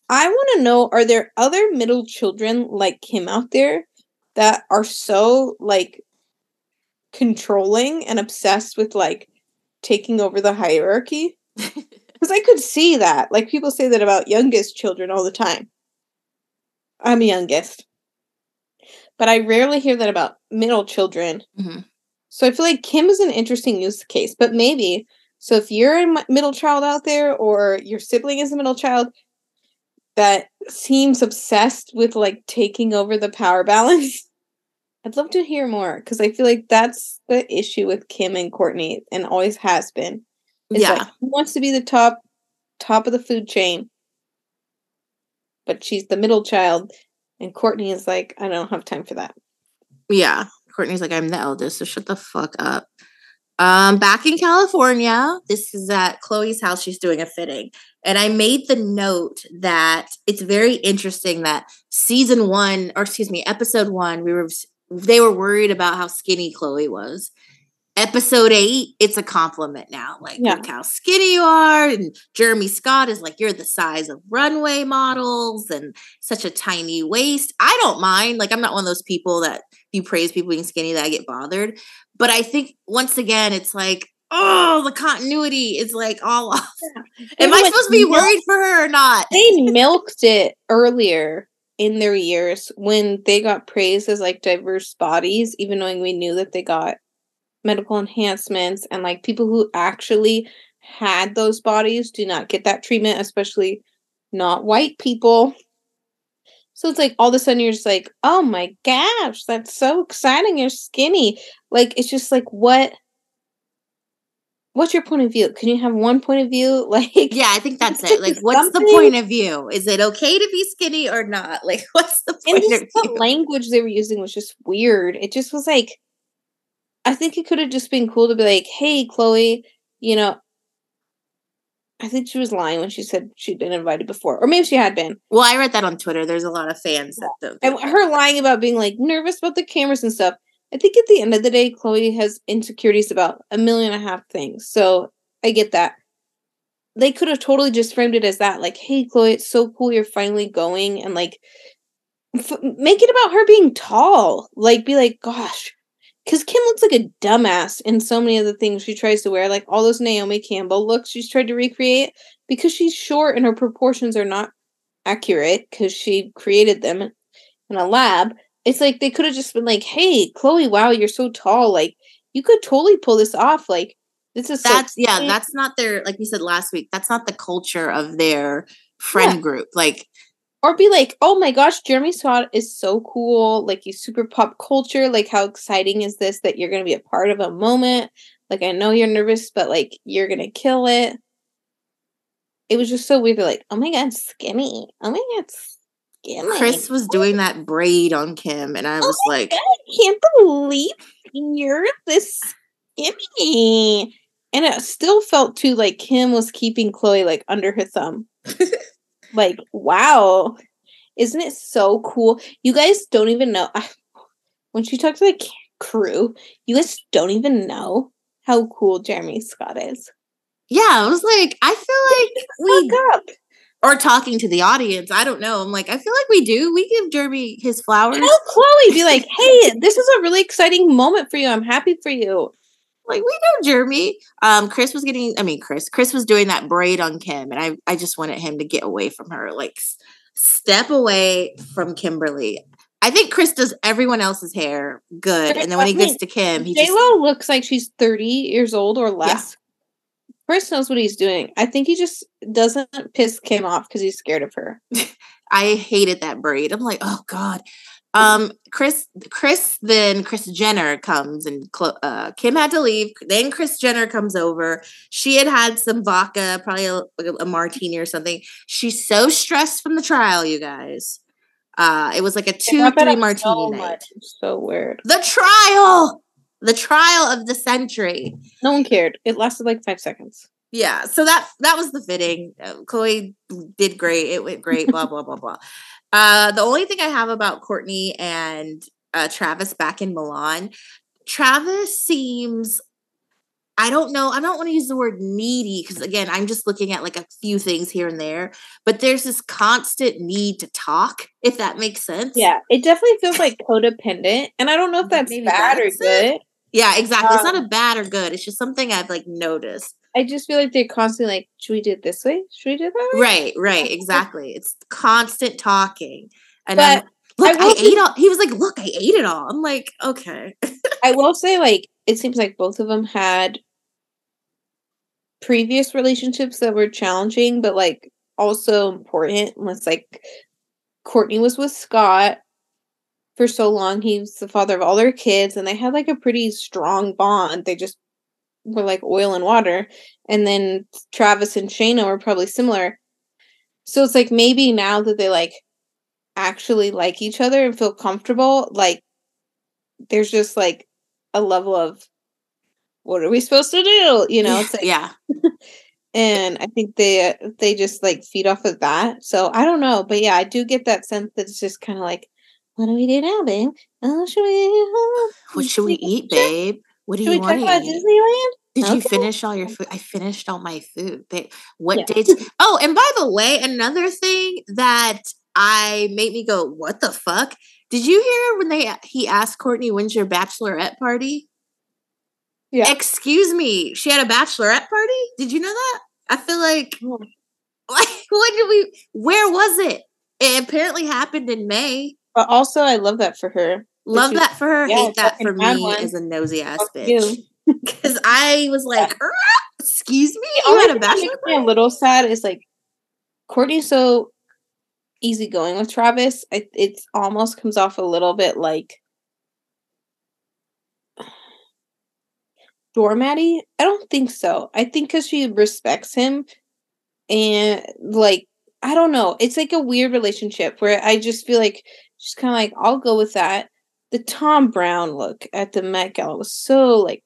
I want to know are there other middle children like Kim out there that are so like controlling and obsessed with like taking over the hierarchy? Because I could see that. Like people say that about youngest children all the time. I'm youngest. But I rarely hear that about middle children. Mhm. So I feel like Kim is an interesting use case, but maybe. So if you're a middle child out there or your sibling is a middle child that seems obsessed with like taking over the power balance, I'd love to hear more because I feel like that's the issue with Kim and Kourtney and always has been. It's Yeah. like who wants to be the top top of the food chain? but she's the middle child, and Kourtney is like, I don't have time for that. Yeah, Kourtney's like, I'm the eldest, so shut the fuck up. Um, back in California, this is at Khloé's house. She's doing a fitting. And I made the note that it's very interesting that season one, or excuse me, episode one, we were they were worried about how skinny Khloé was. Episode eight, it's a compliment now. Like, yeah. look how skinny you are. And Jeremy Scott is like, you're the size of runway models and such a tiny waist. I don't mind. Like, I'm not one of those people that you praise people being skinny that I get bothered. But I think once again, it's like, oh, the continuity is like all off. Am I supposed to be worried for her or not? They milked it earlier in their years when they got praised as like diverse bodies, even knowing we knew that they got medical enhancements and like people who actually had those bodies do not get that treatment, especially not white people. So it's like all of a sudden you're just like, oh my gosh, that's so exciting. You're skinny. Like it's just like what what's your point of view? Can you have one point of view? Like Yeah, I think that's it. Like what's the point of view? Is it okay to be skinny or not? Like what's the point and just the language they were using was just weird. It just was like I think it could have just been cool to be like, hey Khloé, you know, I think she was lying when she said she'd been invited before, or maybe she had been. Well, I read that on Twitter. There's a lot of fans that don't. And her lying about being like nervous about the cameras and stuff. I think at the end of the day, Khloé has insecurities about a million and a half things. So I get that. They could have totally just framed it as that, like, "Hey, Khloé, it's so cool you're finally going," and like, f- make it about her being tall. Like, be like, "Gosh, because Kim looks like a dumbass in so many of the things she tries to wear, like all those Naomi Campbell looks she's tried to recreate because she's short and her proportions are not accurate because she created them in a lab. It's like they could have just been like, "Hey, Khloé, wow, you're so tall. Like you could totally pull this off. Like this is that's so yeah, that's not their like you said last week. That's not the culture of their friend yeah. group. Like or be like, oh my gosh, Jeremy Scott is so cool. Like he's super pop culture. Like how exciting is this that you're gonna be a part of a moment? Like I know you're nervous, but like you're gonna kill it. It was just so weird. like, oh my god, skinny. Oh my god, skinny. Kris was doing that braid on Kim, and I oh was oh like, god, I can't believe you're this skinny. And it still felt too like Kim was keeping Khloé like under her thumb. Like, wow. Isn't it so cool? You guys don't even know. I, when she talked to the crew, you guys don't even know how cool Jeremy Scott is. Yeah, I was like, I feel like we up. Or talking to the audience. I don't know. I'm like, I feel like we do. We give Jeremy his flowers. Tell Khloé, be like, hey, this is a really exciting moment for you. I'm happy for you like we know Jeremy. Um, Kris was getting, I mean, Chris, Chris was doing that braid on Kim, and I, I just wanted him to get away from her, like step away from Kimberly. I think Chris does everyone else's hair good, and then when he gets to Kim, he J Lo looks like she's thirty years old or less. Yeah. Kris knows what he's doing. I think he just doesn't piss Kim off because he's scared of her. I hated that braid. I'm like, oh god. Um, Kris, Kris, then Kris Jenner comes and uh, Kim had to leave. Then Kris Jenner comes over. She had had some vodka, probably a, a martini or something. She's so stressed from the trial, you guys. Uh, it was like a two, three martini so night. So weird. The trial, the trial of the century. No one cared. It lasted like five seconds. Yeah, so that that was the fitting. Uh, Khloé did great. It went great. blah blah blah blah. Uh, the only thing I have about Kourtney and uh, Travis back in Milan, Travis seems I don't know. I don't want to use the word needy because again, I'm just looking at like a few things here and there, but there's this constant need to talk, if that makes sense. Yeah, it definitely feels like codependent. And I don't know if that's Maybe bad that's or good. It. Yeah, exactly. Um, it's not um a bad or good. It's just something I've like noticed. I just feel like they're constantly like, should we do it this way? Should we do that way? Right, right, exactly. It's constant talking. And but I'm, look, I, I ate all he was like, look, I ate it all. I'm like, okay. I will say, like, it seems like both of them had previous relationships that were challenging, but like also important. Was like Kourtney was with Scott for so long. He's the father of all their kids, and they had like a pretty strong bond. They just were like oil and water. And then Travis and Shayna were probably similar. So it's like maybe now that they like actually like each other and feel comfortable, like there's just like a level of what are we supposed to do? You know, it's like yeah. and I think they they just like feed off of that. So I don't know, but yeah, I do get that sense that it's just kind of like, what do we do now, babe? Oh, should we? What should we eat, babe? What do Should you want to eat? Disneyland? Did you finish all your food? I finished all my food. Babe, what Yeah. dates? Oh, and by the way, another thing that I made me go, "What the fuck?" Did you hear when they he asked Kourtney, "When's your bachelorette party?" Yeah. Excuse me, she had a bachelorette party. Did you know that? I feel like Oh. like when did we? Where was it? It apparently happened in May. But also, I love that for her. Love that for her. yeah, hate that for me one. as a nosy ass Fuck bitch. Because I was like, "Er, excuse me, you had a bachelor a little sad is like Kourtney's so easygoing with Travis. It it's almost comes off a little bit like doormatty. I don't think so. I think because she respects him and like I don't know. It's like a weird relationship where I just feel like she's kind of like I'll go with that. The Thom Browne look at the Met Gala was so like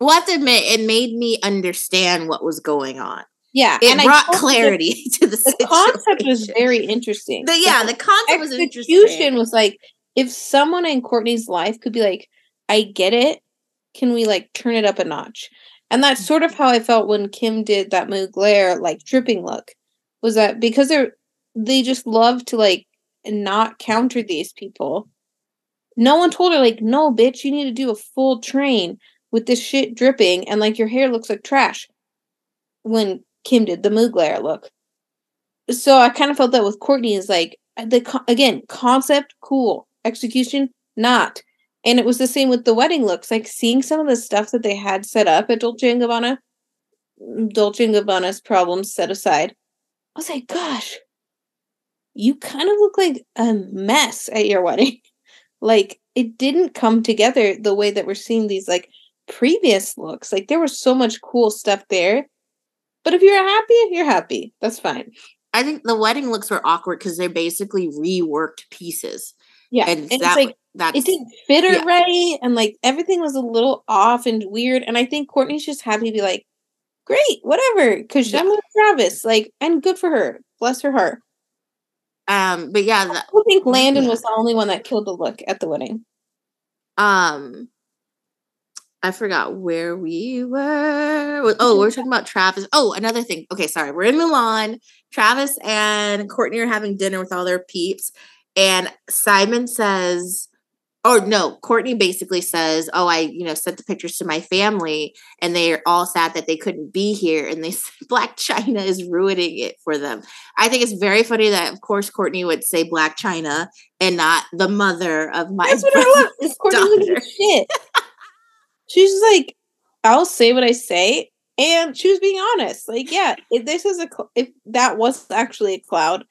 Well, I have to admit, it made me understand what was going on. yeah, It and brought clarity to the, The concept was very interesting. The, yeah, the concept was execution interesting. was like if someone in Kourtney's life could be like, I get it, can we like turn it up a notch? And that's sort of how I felt when Kim did that Mugler like dripping look. Was that because they're they just love to like not counter these people. No one told her like, no, bitch, you need to do a full train with this shit dripping and like your hair looks like trash. When Kim did the Mugler look so I kind of felt that with Kourtney is like the again concept cool execution not and it was the same with the wedding looks like seeing some of the stuff that they had set up at Dolce and Gabbana mm, Dolce and Gabbana's problems set aside I was like gosh you kind of look like a mess at your wedding like it didn't come together the way that we're seeing these like previous looks like there was so much cool stuff there but if you're happy you're happy that's fine I think the wedding looks were awkward because they're basically reworked pieces. Yeah, And, and, it's that, like that's it didn't fit her yeah. right, and like everything was a little off and weird. And I think Kourtney's just happy to be like, "Great, whatever," because Yeah. I'm with Travis. Like, and good for her. Bless her heart. Um but yeah, the, I think Landon was the only one that killed the look at the wedding. um I forgot where we were. Oh, we we're talking about Travis. Oh, another thing. Okay, sorry. We're in Milan. Travis and Kourtney are having dinner with all their peeps. And Simon says, or no, Kourtney basically says, Oh, I, you know, sent the pictures to my family and they're all sad that they couldn't be here. And they said Blac Chyna is ruining it for them. I think it's very funny that, of course, Kourtney would say Blac Chyna and not the mother of my That's what I love. Kourtney shit? She's just like, I'll say what I say, and she was being honest. Like, yeah, if this is a cl- if that was actually a cloud,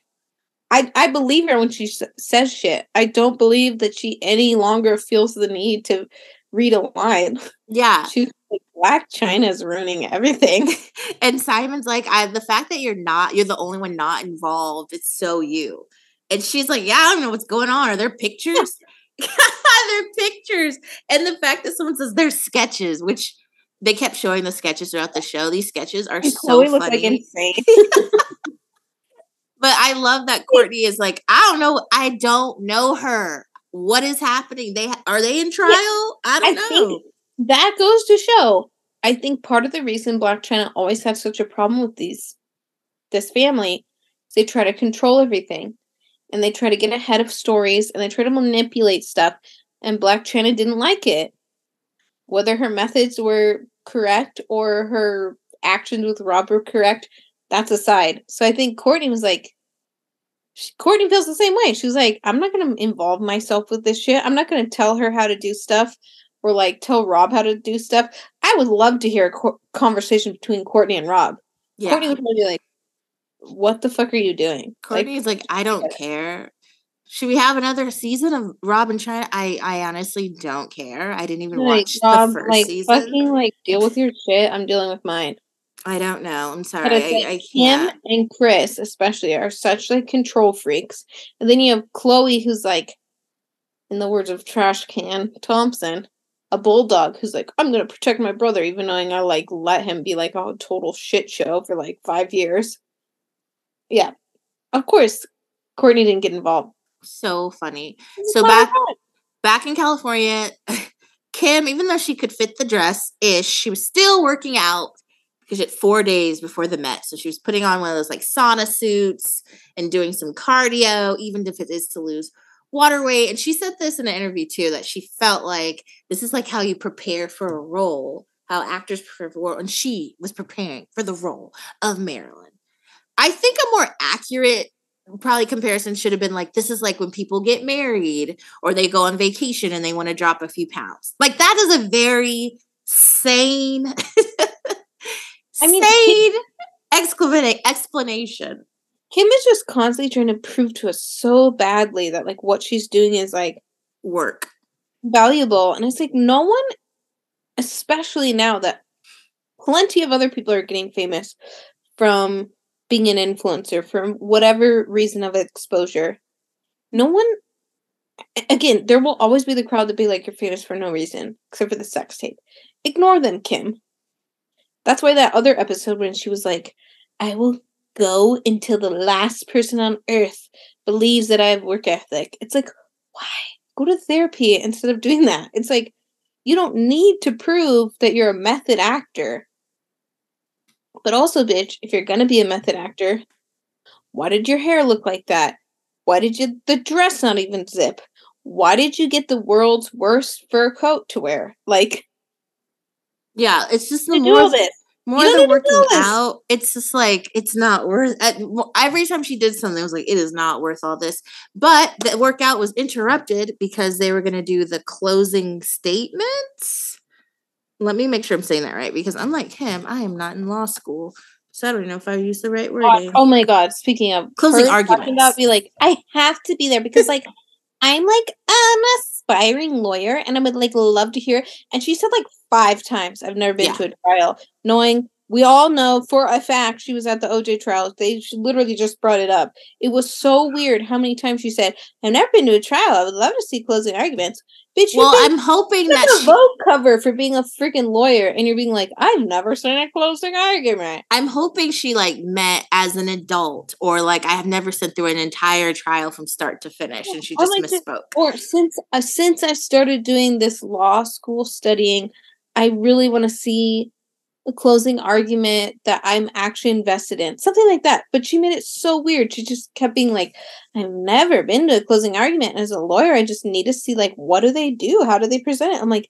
I I believe her when she s- says shit. I don't believe that she any longer feels the need to read a line. Yeah. She's like, Blac Chyna's ruining everything. And Simon's like, I the fact that you're not, you're the only one not involved, it's so you. And she's like, Yeah, I don't know what's going on. Are there pictures? they're pictures. And the fact that someone says they're sketches, which they kept showing the sketches throughout the show. These sketches are And so Khloé looks like funny. insane. But I love that Kourtney is like, I don't know, I don't know her. What is happening? They are they in trial? I don't I know. think that goes to show. I think part of the reason Blac Chyna always had such a problem with these this family is they try to control everything and they try to get ahead of stories and they try to manipulate stuff and Blac Chyna didn't like it. Whether her methods were correct or her actions with Rob were correct, that's aside. So I think Kourtney was like she- Kourtney feels the same way. She was like, I'm not going to involve myself with this shit. I'm not going to tell her how to do stuff or like tell Rob how to do stuff. I would love to hear a co- conversation between Kourtney and Rob. Yeah. Kourtney would probably be like, "What the fuck are you doing?" Kourtney's like, I don't care. Should we have another season of Rob and Chyna? I I honestly don't care. I didn't even like, watch Rob, the first like season. fucking like deal with your shit. I'm dealing with mine. I don't know. I'm sorry. I, I him and Kris, especially, are such like control freaks. And then you have Khloé, who's like, in the words of Trash Can Thompson, a bulldog who's like, I'm gonna protect my brother, even knowing I like let him be like a total shit show for like five years. Yeah. Of course, Kourtney didn't get involved. So funny. so back back in California, Kim, even though she could fit the dress ish, she was still working out because she had four days before the Met. So she was putting on one of those like sauna suits and doing some cardio, even if it is to lose water weight. And she said this in an interview too that she felt like this is like how you prepare for a role, how actors prepare for a role. And she was preparing for the role of Marilyn. I think a more accurate probably comparison should have been like this is like when people get married or they go on vacation and they want to drop a few pounds. Like that is a very sane I mean, sane exclamation explanation. Kim is just constantly trying to prove to us so badly that like what she's doing is like work. Valuable. And it's like no one especially now that plenty of other people are getting famous from being an influencer from whatever reason of exposure no one again there will always be the crowd that be like you're famous for no reason except for the sex tape. Ignore them kim that's why that other episode when she was like, I will go until the last person on earth believes that I have work ethic. It's like, why? Go to therapy instead of doing that. It's like, you don't need to prove that you're a method actor. But also, bitch, if you're gonna be a method actor, why did your hair look like that? Why did you the dress not even zip? Why did you get the world's worst fur coat to wear? Like yeah, it's just the more, more than working out. It's just like it's not worth. Every time she did something, I was like, it is not worth all this. But the workout was interrupted because they were going to do the closing statements. Let me make sure I'm saying that right because unlike him, I am not in law school. So I don't know if I use the right uh, word. Oh, oh, my god! Speaking of closing arguments, about be like, I have to be there because like I'm like I'm a aspiring lawyer and I would like love to hear. And she said like five times, I've never been yeah. to a trial, knowing we all know for a fact she was at the OJ trial. They literally just brought it up. It was so weird how many times she said, "I've never been to a trial. I would love to see closing arguments." Bitch, well, I'm hoping that a she... Vogue cover for being a freaking lawyer, and you're being like, "I've never seen a closing argument." I'm hoping she like met as an adult, or like I have never sat through an entire trial from start to finish, and she just misspoke. Or since uh, since I started doing this law school studying, I really want to see a closing argument that I'm actually invested in, something like that. But she made it so weird. She just kept being like, I've never been to a closing argument. And as a lawyer, I just need to see like what do they do? How do they present it? I'm like,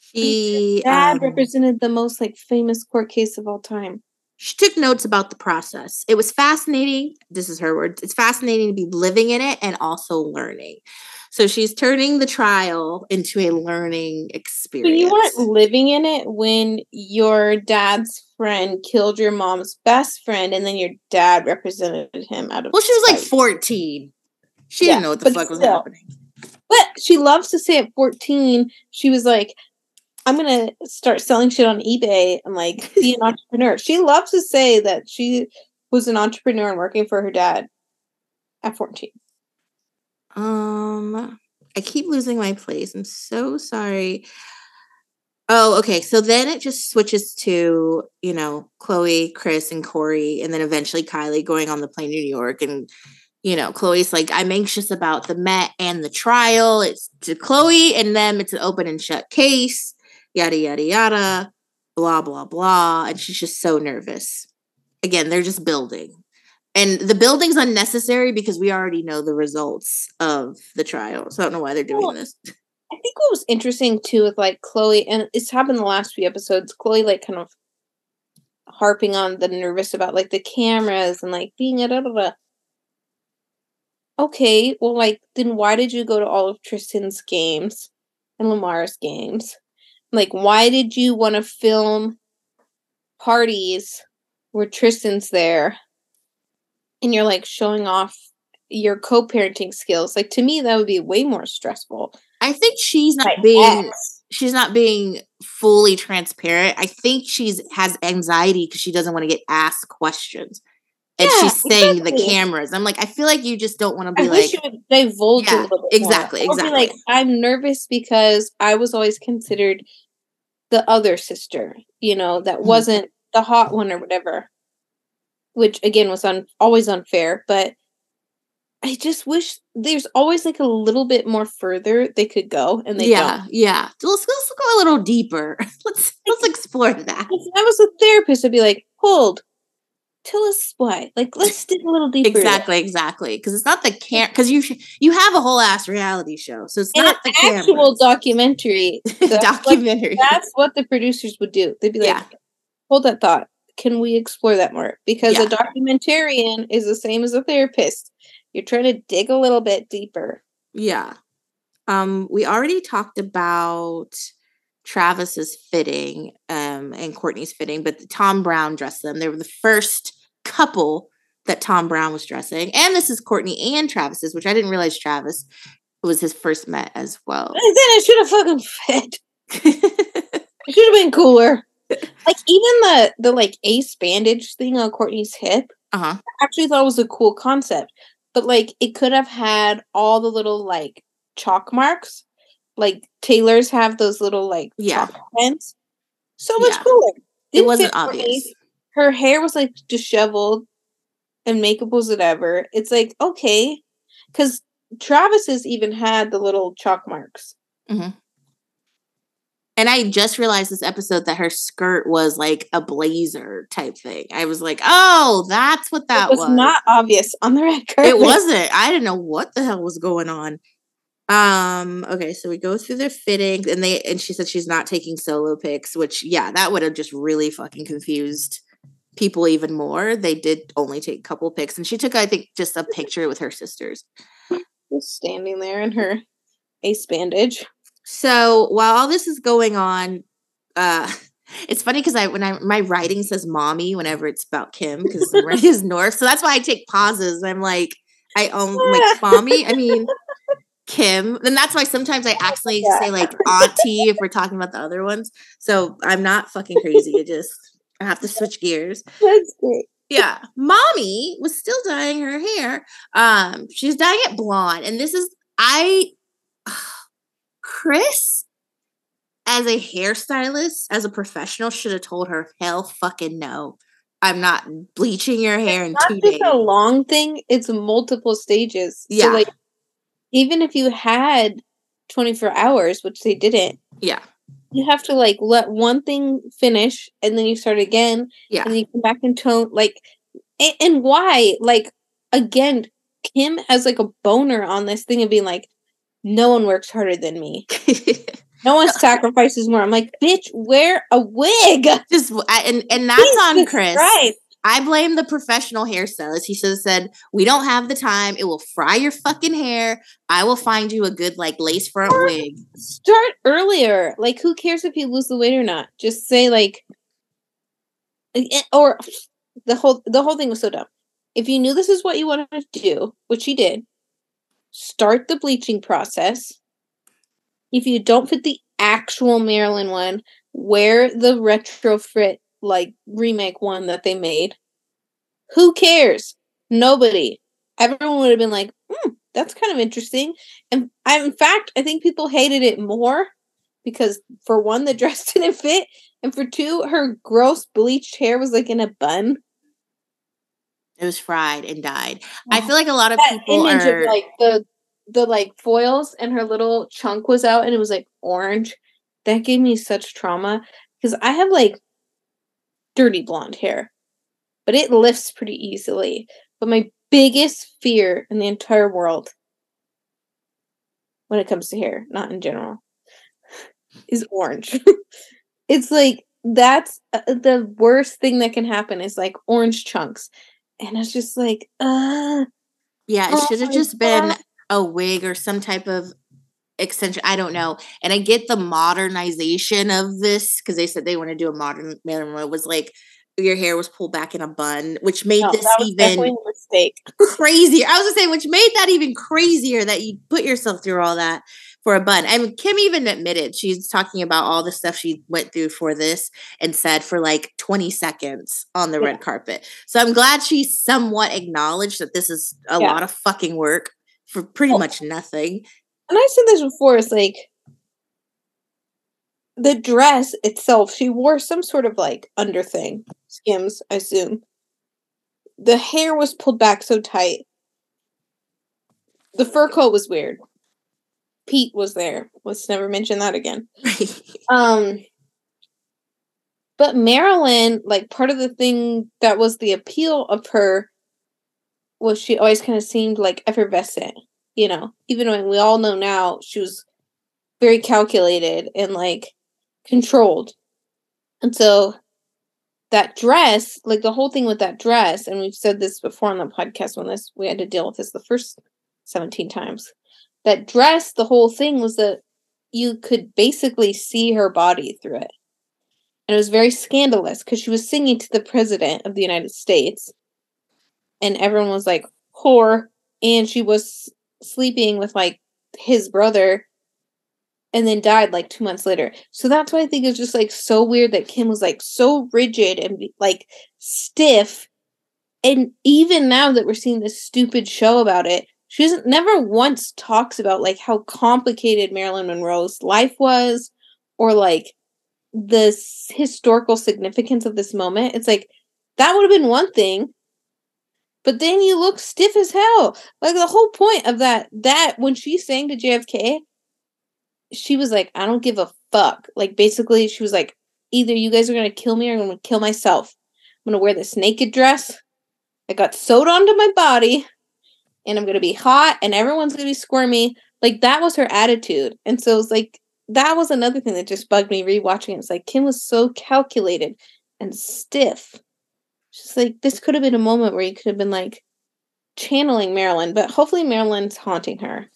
she dad um, represented the most like famous court case of all time. She took notes about the process. It was fascinating. This is her words. It's fascinating to be living in it and also learning. So she's turning the trial into a learning experience. But you weren't living in it when your dad's friend killed your mom's best friend, and then your dad represented him out of. Well, she was like fourteen. She yeah, didn't know what the fuck still. was happening. But she loves to say at fourteen, she was like, I'm gonna start selling shit on eBay and like be an entrepreneur. She loves to say that she was an entrepreneur and working for her dad at 14. Um, I keep losing my place. I'm so sorry. Oh, okay. So then it just switches to, you know, Khloé, Kris, and Corey, and then eventually Kylie going on the plane to New York. And, you know, Khloé's like, I'm anxious about the Met and the trial. It's to Khloé and them, it's an open and shut case, yada, yada, yada, blah, blah, blah. And she's just so nervous. Again, they're just building and the building's unnecessary because we already know the results of the trial. So I don't know why they're doing well, this. I think what was interesting too with like Khloé, and it's happened the last few episodes. Khloé like kind of harping on the nervous about like the cameras and like being a da, da, da. Okay, well, like then why did you go to all of Tristan's games and Lamar's games? Like, why did you want to film parties where Tristan's there and you're like showing off your co-parenting skills like to me that would be way more stressful i think she's not being ex. she's not being fully transparent. I think she's has anxiety because she doesn't want to get asked questions. And yeah, she's saying exactly. the cameras. I'm like, I feel like you just don't want to be I like wish would divulge yeah, exactly, exactly. like, I'm nervous because I was always considered the other sister, you know, that mm-hmm. wasn't the hot one or whatever. Which again was un- always unfair, but I just wish there's always like a little bit more further they could go, and they yeah, don't. yeah. Let's let's go a little deeper. let's let's explore that. If I was a therapist, I'd be like, hold, tell us why. Like, let's dig a little deeper. Exactly, exactly. Because it's not the cam. Because you you have a whole ass reality show, so it's and not the actual cameras. documentary. documentary. What, that's what the producers would do. They'd be like, yeah. hold that thought. Can we explore that more? Because yeah. a documentarian is the same as a therapist you're trying to dig a little bit deeper. Yeah. Um, we already talked about Travis's fitting um, and Kourtney's fitting, but Thom Browne dressed them. They were the first couple that Thom Browne was dressing. And this is Kourtney and Travis's, which I didn't realize Travis was his first Met as well. And then it should have fucking fit. it should have been cooler. Like even the the like ace bandage thing on Kourtney's hip. Uh-huh. I actually thought was a cool concept but like it could have had all the little like chalk marks. Like tailors have those little like yeah. chalk pens. So much yeah. cooler. Didn't it wasn't obvious. Her hair was like disheveled and makeup was whatever. It's like, okay. Because Travis's even had the little chalk marks. Mm-hmm. And I just realized this episode that her skirt was like a blazer type thing. I was like, oh, that's what that it was. was. not obvious on the red carpet. It wasn't. I didn't know what the hell was going on. Um, okay, so we go through their fittings and they and she said she's not taking solo pics, which yeah, that would have just really fucking confused people even more. They did only take a couple pics and she took, I think, just a picture with her sisters. Just standing there in her ace bandage. So while all this is going on, uh, it's funny because I when I my writing says mommy whenever it's about Kim because the writing is North, so that's why I take pauses. I'm like, I own like mommy. I mean Kim. And that's why sometimes I actually yeah. say like auntie if we're talking about the other ones. So I'm not fucking crazy. I just I have to switch gears. That's great. Yeah. Mommy was still dyeing her hair. Um, she's dyeing it blonde. And this is I Chris, as a hairstylist, as a professional, should have told her, hell fucking no. I'm not bleaching your hair it's in two days. It's a long thing, it's multiple stages. Yeah. So like even if you had 24 hours, which they didn't. Yeah. You have to like let one thing finish and then you start again. Yeah. And you come back and tone like and, and why? Like again, Kim has like a boner on this thing of being like, no one works harder than me. no one sacrifices more. I'm like, bitch, wear a wig. Just and and that's Jesus on Chris. Right. I blame the professional hairstylist. He should have said, "We don't have the time. It will fry your fucking hair. I will find you a good like lace front start, wig." Start earlier. Like, who cares if you lose the weight or not? Just say like, eh, eh, or the whole the whole thing was so dumb. If you knew this is what you wanted to do, which you did, start the bleaching process. If you don't fit the actual Marilyn one, wear the retrofit like remake one that they made. Who cares? Nobody. Everyone would have been like, hmm, that's kind of interesting. And I, in fact, I think people hated it more because for one, the dress didn't fit, and for two, her gross bleached hair was like in a bun. It was fried and dyed. I feel like a lot of that people image are of, like the the like foils and her little chunk was out and it was like orange. That gave me such trauma because I have like dirty blonde hair, but it lifts pretty easily. But my biggest fear in the entire world when it comes to hair, not in general, is orange. it's like that's uh, the worst thing that can happen is like orange chunks and it's just like, uh. Yeah, it oh should have just God. been a wig or some type of extension. I don't know. And I get the modernization of this because they said they want to do a modern Marilyn It was like your hair was pulled back in a bun, which made no, this even mistake. crazier. I was gonna say, which made that even crazier that you put yourself through all that for a bun. I mean, Kim even admitted she's talking about all the stuff she went through for this and said for like 20 seconds on the yeah. red carpet. So I'm glad she somewhat acknowledged that this is a yeah. lot of fucking work for pretty well, much nothing. And I said this before, it's like the dress itself, she wore some sort of like under thing, skims, I assume. The hair was pulled back so tight. The fur coat was weird. Pete was there. Let's never mention that again. um but Marilyn, like part of the thing that was the appeal of her was she always kind of seemed like effervescent, you know, even when we all know now she was very calculated and like controlled. And so that dress, like the whole thing with that dress, and we've said this before on the podcast when this we had to deal with this the first 17 times that dress, the whole thing was that you could basically see her body through it. And it was very scandalous because she was singing to the president of the United States. And everyone was like, whore. And she was sleeping with like his brother and then died like two months later. So that's why I think it's just like so weird that Kim was like so rigid and like stiff. And even now that we're seeing this stupid show about it, she never once talks about like how complicated Marilyn Monroe's life was or like the historical significance of this moment. It's like that would have been one thing. But then you look stiff as hell. Like the whole point of that that when she sang to JFK, she was like, I don't give a fuck. Like basically she was like, either you guys are gonna kill me or I'm gonna kill myself. I'm gonna wear this naked dress. I got sewed onto my body and I'm going to be hot and everyone's going to be squirmy. Like that was her attitude. And so it was like, that was another thing that just bugged me rewatching it. It's like Kim was so calculated and stiff. She's like this could have been a moment where you could have been like channeling Marilyn, but hopefully Marilyn's haunting her.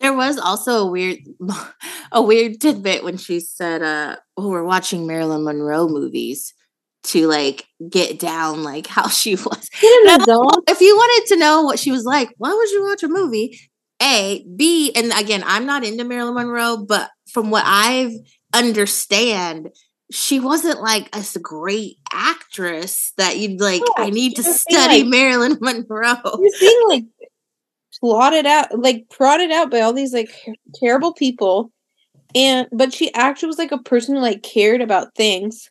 There was also a weird a weird tidbit when she said, uh, oh, we're watching Marilyn Monroe movies to like get down like how she was. if you wanted to know what she was like, why would you watch a movie? A, B, and again, I'm not into Marilyn Monroe, but from what I've understand, she wasn't like a great actress that you'd like. I need to study like, Marilyn Monroe. You're being like plotted out, like prodded out by all these like terrible people, and but she actually was like a person who like cared about things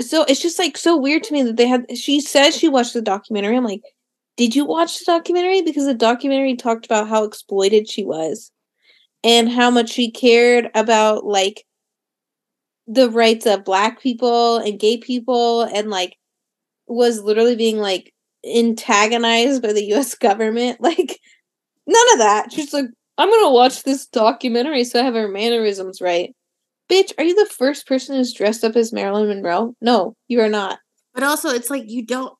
so it's just like so weird to me that they had she says she watched the documentary. I'm like did you watch the documentary? Because the documentary talked about how exploited she was and how much she cared about like the rights of black people and gay people and like was literally being like antagonized by the US government. Like none of that. She's like i'm to watch this documentary so i have her mannerisms right bitch, are you the first person who's dressed up as Marilyn Monroe? No, you are not. But also, it's like you don't.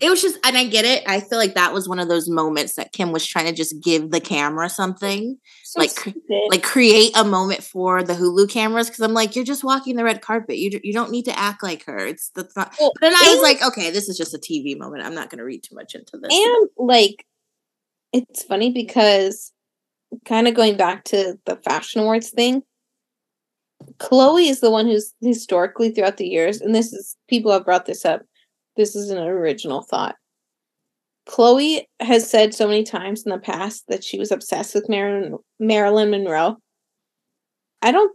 It was just, and I get it. I feel like that was one of those moments that Kim was trying to just give the camera something, so like stupid. like create a moment for the Hulu cameras. Because I'm like, you're just walking the red carpet. You you don't need to act like her. It's that's not. Well, but then I was like, okay, this is just a TV moment. I'm not going to read too much into this. And like, it's funny because kind of going back to the fashion awards thing Khloé is the one who's historically throughout the years, and this is people have brought this up. This is an original thought. Khloé has said so many times in the past that she was obsessed with Marilyn, Marilyn Monroe. I don't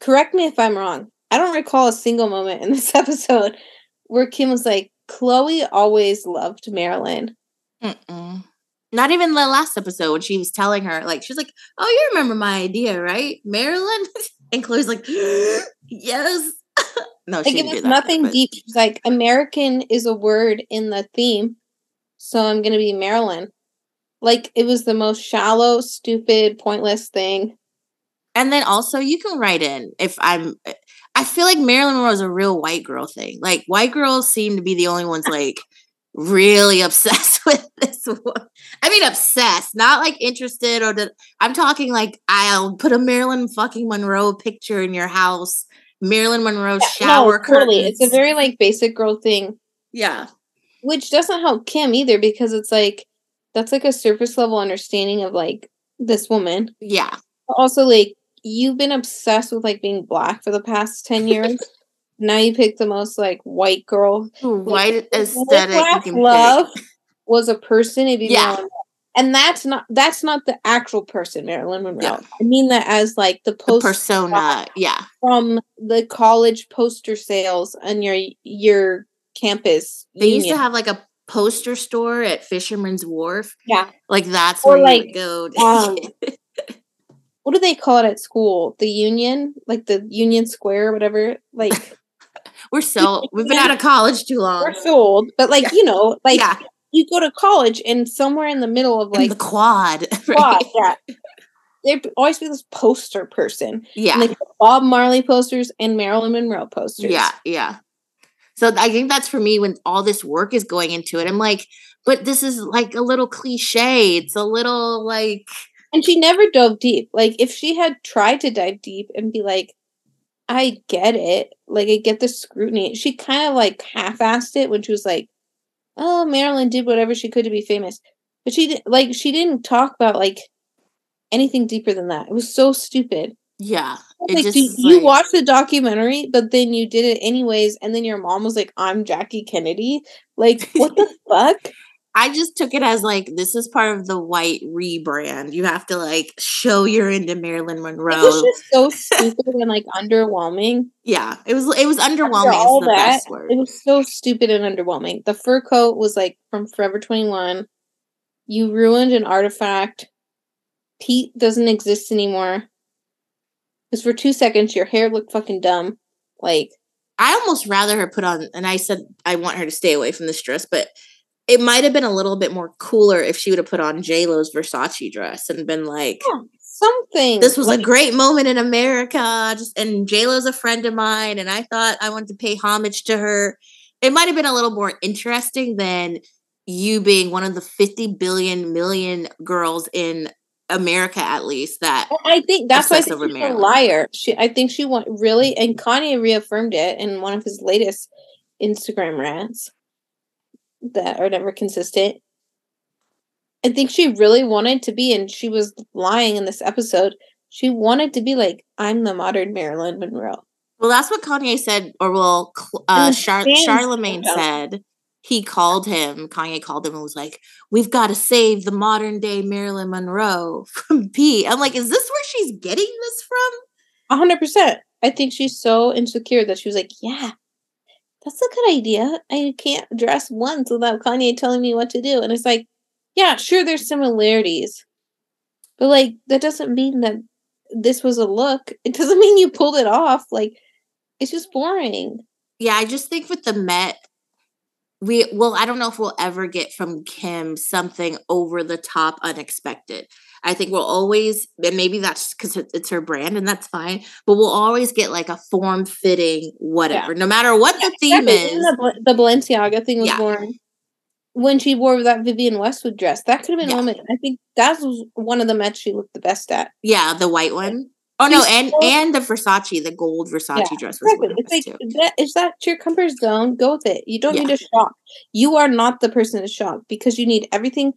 correct me if I'm wrong. I don't recall a single moment in this episode where Kim was like, Khloé always loved Marilyn. Mm-mm. Not even the last episode when she was telling her, like, she's like, Oh, you remember my idea, right? Marilyn? And Khloé's like, yes. no, she like, it was nothing but... deep. She's like, American is a word in the theme. So I'm going to be Marilyn. Like, it was the most shallow, stupid, pointless thing. And then also, you can write in if I'm. I feel like Marilyn Monroe is a real white girl thing. Like, white girls seem to be the only ones like really obsessed with this one. I mean, obsessed, not like interested or the, I'm talking like I'll put a Marilyn fucking Monroe picture in your house. Marilyn Monroe yeah, shower no, totally. It's a very like basic girl thing. Yeah. Which doesn't help Kim either because it's like that's like a surface level understanding of like this woman. Yeah. Also, like you've been obsessed with like being black for the past ten years. Now you pick the most like white girl, white like, aesthetic. love pick. was a person. If you yeah. Know, and that's not that's not the actual person, Marilyn Monroe. Yeah. I mean that as like the, the persona, yeah, from the college poster sales on your your campus. They union. used to have like a poster store at Fisherman's Wharf. Yeah, like that's or where like, you go. um, what do they call it at school? The Union, like the Union Square, whatever. Like we're so we've been out of college too long. We're so old, but like you know, like yeah you go to college and somewhere in the middle of like in the quad, right? quad, yeah. There always be this poster person, yeah, like Bob Marley posters and Marilyn Monroe posters, yeah, yeah. So I think that's for me when all this work is going into it. I'm like, but this is like a little cliche. It's a little like, and she never dove deep. Like if she had tried to dive deep and be like, I get it, like I get the scrutiny. She kind of like half-assed it when she was like, oh, Marilyn did whatever she could to be famous. But she did like she didn't talk about like anything deeper than that. It was so stupid. Yeah. Like, just, do, you watched the documentary, but then you did it anyways, and then your mom was like, I'm Jackie Kennedy. Like, what the fuck? I just took it as like this is part of the white rebrand. You have to like show you're into Marilyn Monroe. It was just so stupid and like underwhelming. Yeah, it was. It was underwhelming. all that, it was so stupid and underwhelming. The fur coat was like from Forever Twenty One. You ruined an artifact. Pete doesn't exist anymore. Because for two seconds your hair looked fucking dumb. Like I almost rather her put on. And I said I want her to stay away from this dress, but it might have been a little bit more cooler if she would have put on J Lo's Versace dress and been like yeah, something. This was like, a great moment in America. Just and J Lo's a friend of mine, and I thought I wanted to pay homage to her. It might have been a little more interesting than you being one of the 50 billion million girls in America at least that I think that's why she's a liar. She I think she want really and Kanye reaffirmed it in one of his latest Instagram rants that are never consistent. I think she really wanted to be, and she was lying in this episode. She wanted to be like, I'm the modern Marilyn Monroe. Well, that's what Kanye said, or well, uh, Char- Charlemagne said. He called him, Kanye called him and was like, We've got to save the modern day Marilyn Monroe from P. I'm like, Is this where she's getting this from? 100%. I think she's so insecure that she was like, Yeah, that's a good idea. I can't dress once without Kanye telling me what to do. And it's like, yeah, sure, there's similarities. But like, that doesn't mean that this was a look. It doesn't mean you pulled it off. Like, it's just boring. Yeah, I just think with the Met, we well, I don't know if we'll ever get from Kim something over the top unexpected. I think we'll always, and maybe that's because it's her brand and that's fine, but we'll always get like a form fitting whatever, yeah. no matter what yeah, the theme is. The, the, Balenciaga thing was yeah. born when she wore that Vivienne Westwood dress. That could have been yeah. moment. I think that was one of the Mets she looked the best at. Yeah, the white one. Oh no, and and the Versace, the gold Versace yeah, dress was exactly. it's like too. that your comfort zone. Go with it. You don't yeah. need to shop. You are not the person to shop because you need everything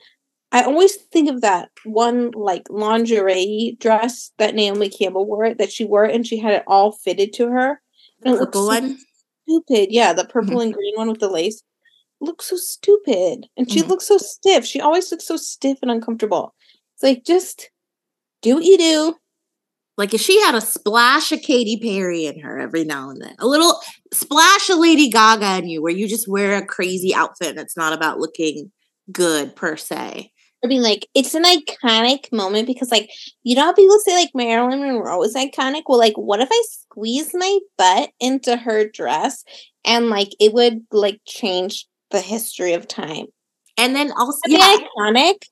I always think of that one like lingerie dress that Naomi Campbell wore that she wore and she had it all fitted to her. And the purple one? Stupid. Yeah, the purple mm-hmm. and green one with the lace. Looks so stupid. And she mm-hmm. looks so stiff. She always looks so stiff and uncomfortable. It's like just do what you do. Like if she had a splash of Katy Perry in her every now and then, a little splash of Lady Gaga in you, where you just wear a crazy outfit and it's not about looking good per se. I mean, like, it's an iconic moment because, like, you know how people say, like, Marilyn Monroe is iconic? Well, like, what if I squeeze my butt into her dress and, like, it would, like, change the history of time? And then also, yeah. iconic.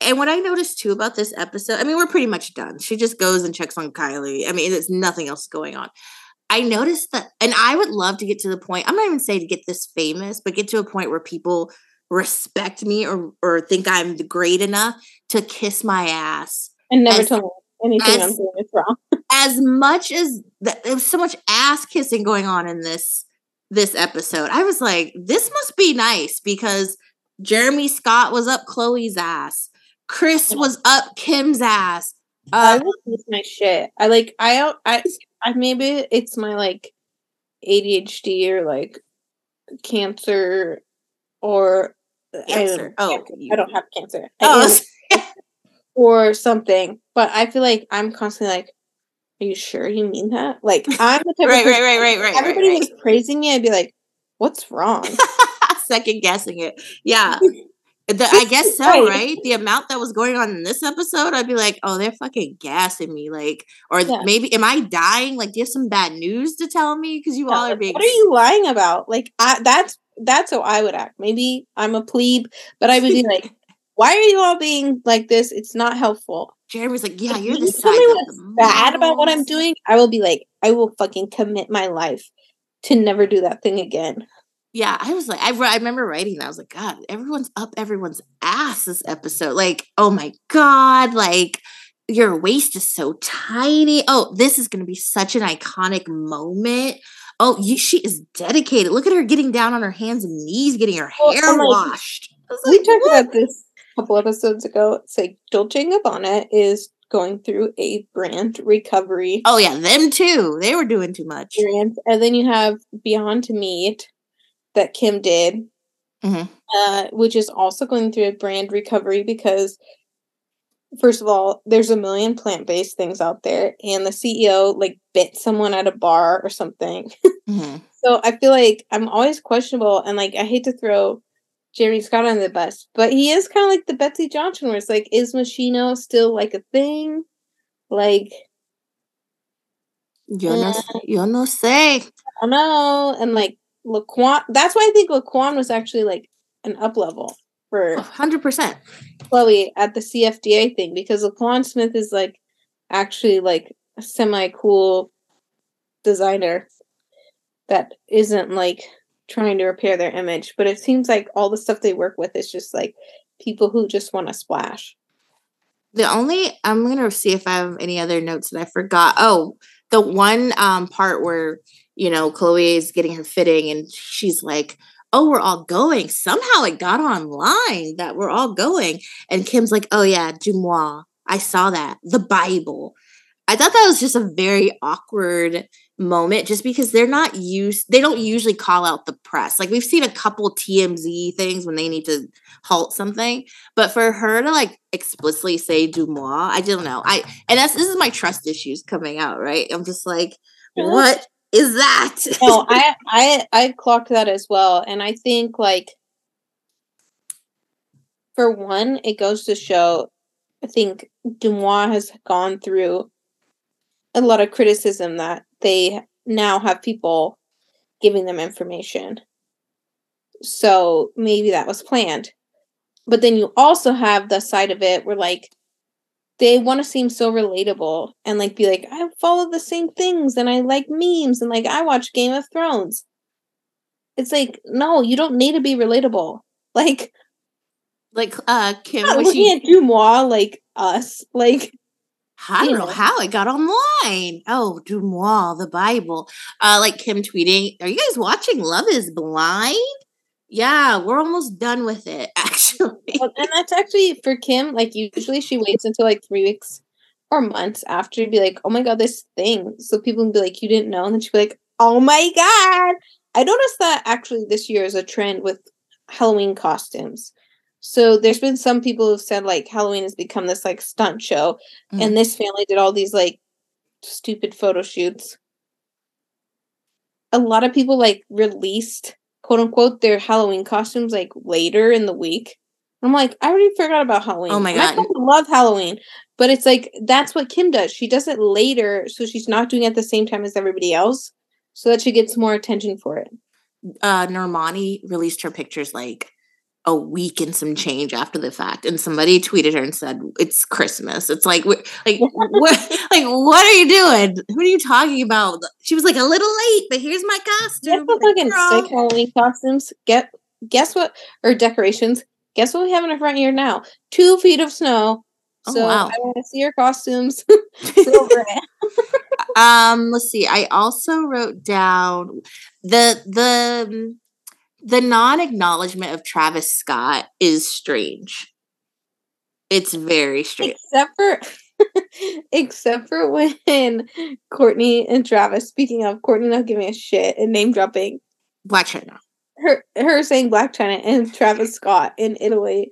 And what I noticed too about this episode, I mean, we're pretty much done. She just goes and checks on Kylie. I mean, there's nothing else going on. I noticed that, and I would love to get to the point, I'm not even saying to get this famous, but get to a point where people respect me or or think I'm great enough to kiss my ass. And never as, tell me anything as, I'm doing is wrong. as much as there was so much ass kissing going on in this this episode. I was like, this must be nice because Jeremy Scott was up Khloé's ass. Kris was up Kim's ass. Uh, I my shit. I like I don't I I maybe it's my like ADHD or like cancer or cancer. I oh, I don't have cancer. Oh. or something. But I feel like I'm constantly like, "Are you sure you mean that?" Like I'm the type right, of right, right, right, right. Everybody right, right. was praising me. I'd be like, "What's wrong?" Second guessing it. Yeah. The, I guess so, right. right. The amount that was going on in this episode, I'd be like, oh, they're fucking gassing me. Like, or yeah. maybe, am I dying? Like, do you have some bad news to tell me? Because you yeah, all are being. What are you lying about? Like, I, that's that's how I would act. Maybe I'm a plebe, but I would be like, why are you all being like this? It's not helpful. Jeremy's like, yeah, you're the tell me what's bad about what I'm doing. I will be like, I will fucking commit my life to never do that thing again yeah, I was like, I, I remember writing that. I was like, God, everyone's up everyone's ass this episode. Like, oh my God, like your waist is so tiny. Oh, this is going to be such an iconic moment. Oh, you, she is dedicated. Look at her getting down on her hands and knees, getting her hair oh, washed. we talked what? about this a couple episodes ago. It's like Dolce & Gabbana is going through a brand recovery. Oh yeah, them too. They were doing too much. And then you have Beyond Meat, that Kim did, mm-hmm. uh, which is also going through a brand recovery because, first of all, there's a million plant based things out there, and the CEO like bit someone at a bar or something. Mm-hmm. so I feel like I'm always questionable, and like I hate to throw Jeremy Scott on the bus, but he is kind of like the Betsey Johnson, where it's like, is Moschino still like a thing? Like, yo no, uh, yo no sé. I don't know, and like LaQuan. That's why I think LaQuan was actually like an up level for hundred percent Khloé at the CFDA thing because LaQuan Smith is like actually like a semi cool designer that isn't like trying to repair their image. But it seems like all the stuff they work with is just like people who just want to splash. The only I'm gonna see if I have any other notes that I forgot. Oh, the one um part where you know, Khloé is getting her fitting and she's like, oh, we're all going. Somehow it got online that we're all going. And Kim's like, oh, yeah, DeuxMoi. I saw that. The Bible. I thought that was just a very awkward moment just because they're not used, they don't usually call out the press. Like we've seen a couple TMZ things when they need to halt something, but for her to like explicitly say DeuxMoi, I don't know. I, and that's, this is my trust issues coming out, right? I'm just like, what is that? no, I I I clocked that as well, and I think like for one, it goes to show. I think DeuxMoi has gone through a lot of criticism that they now have people giving them information. So maybe that was planned. But then you also have the side of it where like they want to seem so relatable and like be like, I follow the same things and I like memes and like I watch Game of Thrones. It's like, no, you don't need to be relatable. Like, like uh Kim was looking at DeuxMoi like us. Like I don't know, know how it got online. Oh, DeuxMoi, the Bible. Uh like Kim tweeting, Are you guys watching Love is Blind? Yeah, we're almost done with it, actually. Well, and that's actually for Kim. Like, usually she waits until like three weeks or months after to be like, oh my God, this thing. So people can be like, you didn't know. And then she'd be like, oh my God. I noticed that actually this year is a trend with Halloween costumes. So there's been some people who've said like Halloween has become this like stunt show. Mm. And this family did all these like stupid photo shoots. A lot of people like released quote unquote their Halloween costumes like later in the week. I'm like, I already forgot about Halloween. Oh my god, I love Halloween, but it's like that's what Kim does. She does it later, so she's not doing it at the same time as everybody else, so that she gets more attention for it. Uh, Normani released her pictures like a week and some change after the fact and somebody tweeted her and said it's christmas. It's like like what like what are you doing? What are you talking about? She was like a little late but here's my costume. The fucking sick halloween costumes get guess what or decorations guess what we have in our front yard now? Two feet of snow. Oh, so oh, wow. i want to see your costumes. Um let's see i also wrote down the the the non-acknowledgement of Travis Scott is strange. It's very strange. Except for Except for when Kourtney and Travis, speaking of Kourtney not giving a shit and name dropping Blac Chyna. Her her saying Blac Chyna and Travis Scott in Italy.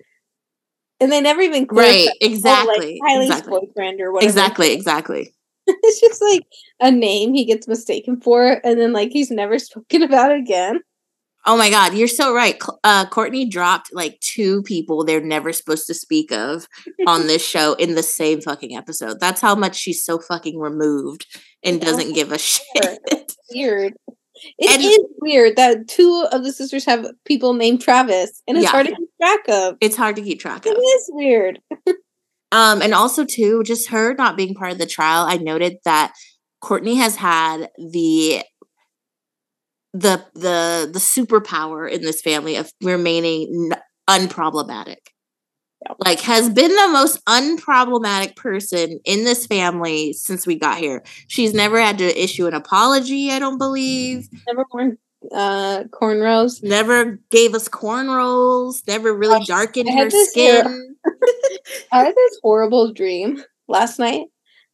And they never even right, exactly, oh, like Kylie's exactly. boyfriend or whatever. Exactly, exactly. it's just like a name he gets mistaken for, and then like he's never spoken about again. Oh my God, you're so right. Uh, Kourtney dropped like two people they're never supposed to speak of on this show in the same fucking episode. That's how much she's so fucking removed and doesn't give a shit. Weird. It and, is weird that two of the sisters have people named Travis, and it's yeah. hard to keep track of. It's hard to keep track of. It is weird. um, and also too, just her not being part of the trial. I noted that Kourtney has had the the the the superpower in this family of remaining unproblematic. Like has been the most unproblematic person in this family since we got here. She's never had to issue an apology i don't believe. Never worn uh cornrows. Never gave us cornrows. Never really darkened her skin. I had this horrible dream last night.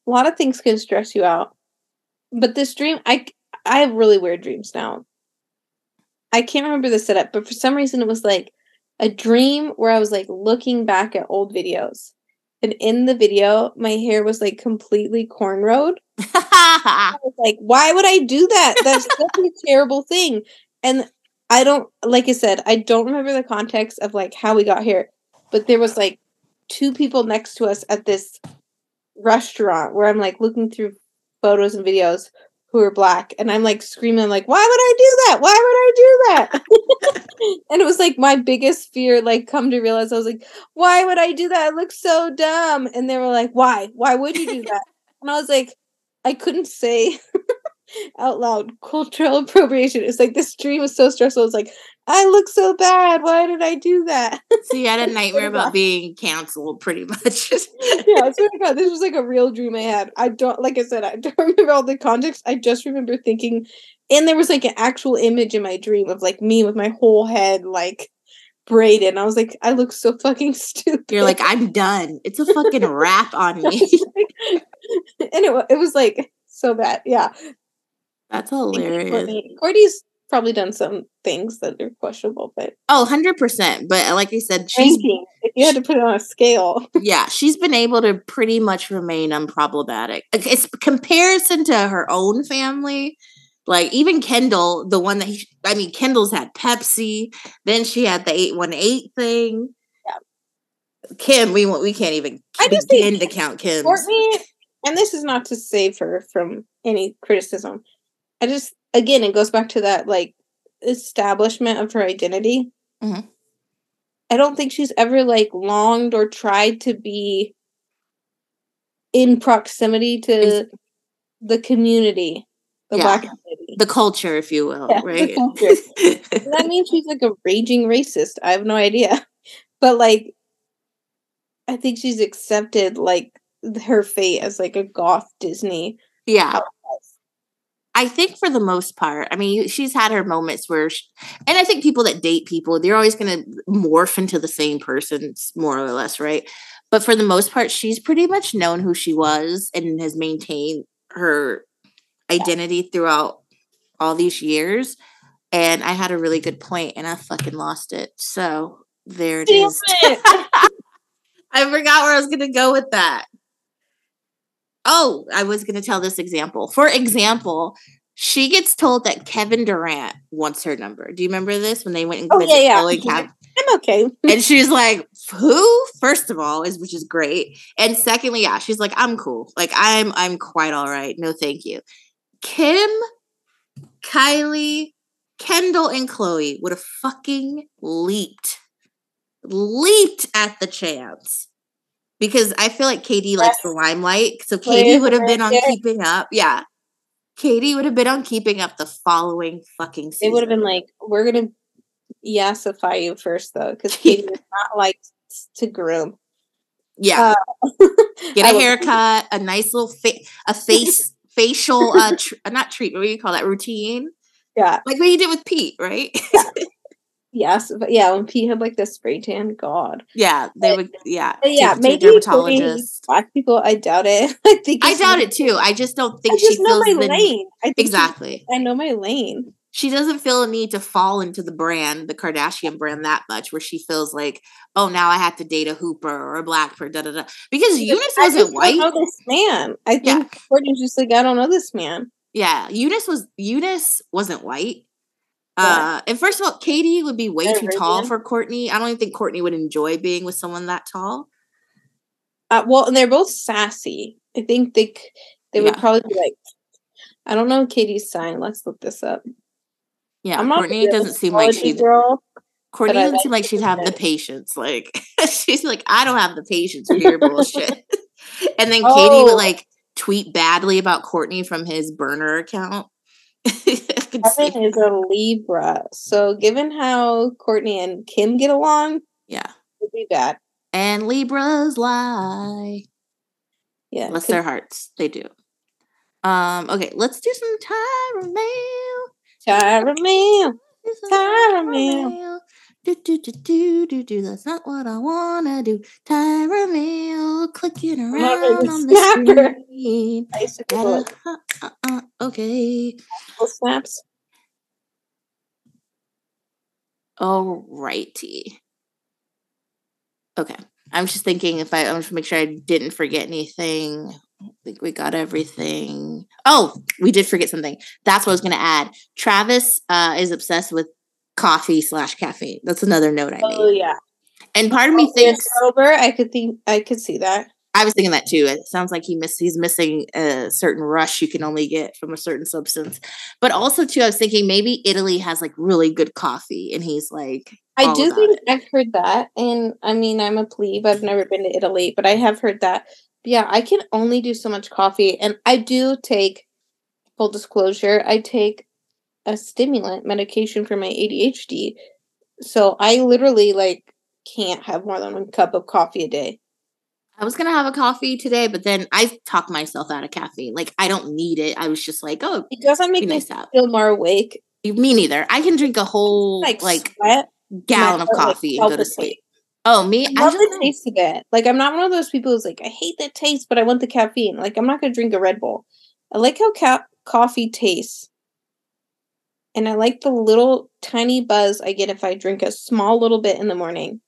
A lot of things can stress you out. But this dream i i have really weird dreams now I can't remember the setup, but for some reason it was like a dream where I was like looking back at old videos. And in the video, my hair was like completely cornrowed. I was like, why would I do that? That's such a terrible thing. And I don't, like I said, I don't remember the context of like how we got here, but there was like two people next to us at this restaurant where I'm like looking through photos and videos who are black. And i'm like screaming like why would i do that? Why would i do that? And it was like my biggest fear like come to realize i was like why would i do that? I look so dumb. And they were like why? Why would you do that? And i was like i couldn't say out loud cultural appropriation it's like this dream was so stressful it's like I look so bad. Why did I do that? So you had a nightmare about being canceled, pretty much. yeah, I swear to God, this was like a real dream I had. I don't, like I said, I don't remember all the context. I just remember thinking, and there was like an actual image in my dream of like me with my whole head like braided. I was like, I look so fucking stupid. You're like, I'm done. It's a fucking wrap on me. and it, it was like so bad. Yeah. That's hilarious. Kourtney's probably done some things that are questionable, but oh, 100%. But uh, like I said, she's Ranking, if you had to put it on a scale. yeah, she's been able to pretty much remain unproblematic. It's comparison to her own family. Like even Kendall, the one that he, I mean, Kendall's had Pepsi. Then she had the eight one eight thing. Yeah. Kim, we we can't even I just begin to count Kim. Kourtney, and this is not to save her from any criticism. I just again, it goes back to that like establishment of her identity. Mm-hmm. I don't think she's ever like longed or tried to be in proximity to the community, the yeah. black community, the culture, if you will, yeah, right? that means she's like a raging racist. I have no idea, but like, I think she's accepted like her fate as like a goth Disney. Yeah, I think for the most part, I mean, she's had her moments where, she, and I think people that date people, they're always going to morph into the same person, more or less, right? But for the most part, she's pretty much known who she was and has maintained her identity throughout all these years. And I had a really good point, and I fucking lost it. So there it Damn is. It. I forgot where I was going to go with that. Oh, I was going to tell this example. For example, she gets told that Kevin Durant wants her number. Do you remember this when they went and oh, yeah, yeah. I'm okay. and she's like, "Who?" First of all, is which is great, and secondly, yeah, she's like, "I'm cool. Like I'm I'm quite all right. No, thank you." Kim, Kylie, Kendall, and Khloé would have fucking leaped, leaped at the chance because I feel like Katie likes the limelight. So Katie would have been on Keeping Up. Yeah. Katie would have been on Keeping Up the following fucking season. They would have been like, we're going to yassify you first, though, because Katie does not like to groom. Yeah. Uh, Get a haircut, a nice little fa- a face, facial, uh, tr- not treatment, what do you call that? Routine. Yeah. Like what you did with Pete, right? Yeah. Yes, but yeah, when Pete had like the spray tan, God. Yeah, they would. Yeah, yeah, maybe dermatologist. Black people, I doubt it. I think I doubt it too. I just don't think I she feels my the, lane. I exactly. She, I know my lane. She doesn't feel a need to fall into the brand, the Kardashian brand, that much, where she feels like, oh, now I have to date a Hooper or a Black for da da da. Because Younes wasn't white. I know this man. I think yeah. Kourtney's just like, I don't know this man. Yeah, Younes was Younes wasn't white uh, and first of all, Katie would be way too tall for Kourtney. I don't even think Kourtney would enjoy being with someone that tall. Uh, well, and they're both sassy. I think they they would yeah. probably be like, I don't know Katie's sign. Let's look this up. Yeah, Kourtney doesn't seem like she. Girl, Kourtney doesn't like seem like she'd have the patience. Like she's like, I don't have the patience for your bullshit. and then oh. Katie would oh. like tweet badly about Kourtney from his burner account. Kevin is a Libra. So given how Kourtney and Kim get along, yeah, would be bad. And Libras lie. Yeah. Bless their hearts. They do. Um, okay, let's do some Tyra Mail. Tyra Mail. Tyra Mail. Do, do, do, do, do, do. That's not what I wanna do. Tyra Mail clicking around on the screen. Uh, uh, uh, okay. Snaps. Alrighty. Okay. I'm just thinking if I, I'm just make sure I didn't forget anything. I think we got everything. Oh, we did forget something. That's what I was going to add. Travis uh, is obsessed with coffee slash caffeine. That's another note I made. Oh yeah. And part of me thinks sober. I could think I could see that. I was thinking that too. It sounds like he miss he's missing a certain rush you can only get from a certain substance. But also too, I was thinking maybe Italy has like really good coffee, and he's like. I do think it. I've heard that, and I mean I'm a plebe. I've never been to Italy, but I have heard that. Yeah, I can only do so much coffee, and I do take. Full disclosure: I take a stimulant medication for my ADHD, so I literally like can't have more than one cup of coffee a day. I was gonna have a coffee today, but then I talked myself out of caffeine. Like I don't need it. I was just like, oh, it doesn't make me feel more awake. Me neither. I can drink a whole like, like gallon of coffee like, and go to sleep. Oh, me? I love I the taste of it. Like I'm not one of those people who's like, I hate the taste, but I want the caffeine. Like I'm not gonna drink a Red Bull. I like how ca- coffee tastes. And I like the little tiny buzz I get if I drink a small little bit in the morning.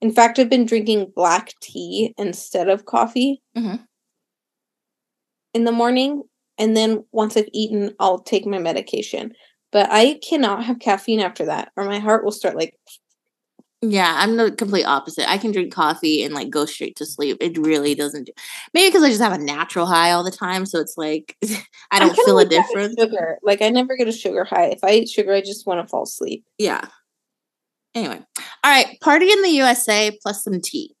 In fact, I've been drinking black tea instead of coffee mm-hmm. in the morning. And then once I've eaten, I'll take my medication. But I cannot have caffeine after that, or my heart will start like. Yeah, I'm the complete opposite. I can drink coffee and like go straight to sleep. It really doesn't do. Maybe because I just have a natural high all the time, so it's like I don't I feel a difference. Sugar, like I never get a sugar high. If I eat sugar, I just want to fall asleep. Yeah, Anyway, all right, party in the USA plus some tea.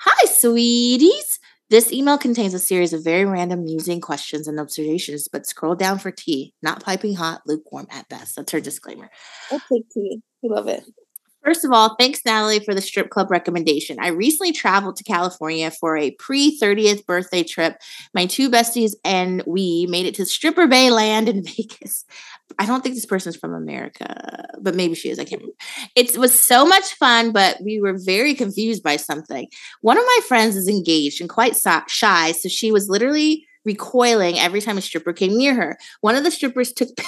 Hi, sweeties. This email contains a series of very random musing questions and observations, but scroll down for tea. Not piping hot, lukewarm at best. That's her disclaimer. I'll take tea. We love it. First of all, thanks, Natalie, for the strip club recommendation. I recently traveled to California for a pre 30th birthday trip. My two besties and we made it to Stripper Bay Land in Vegas. I don't think this person's from America, but maybe she is. I can't remember. It was so much fun, but we were very confused by something. One of my friends is engaged and quite shy, so she was literally recoiling every time a stripper came near her. One of the strippers took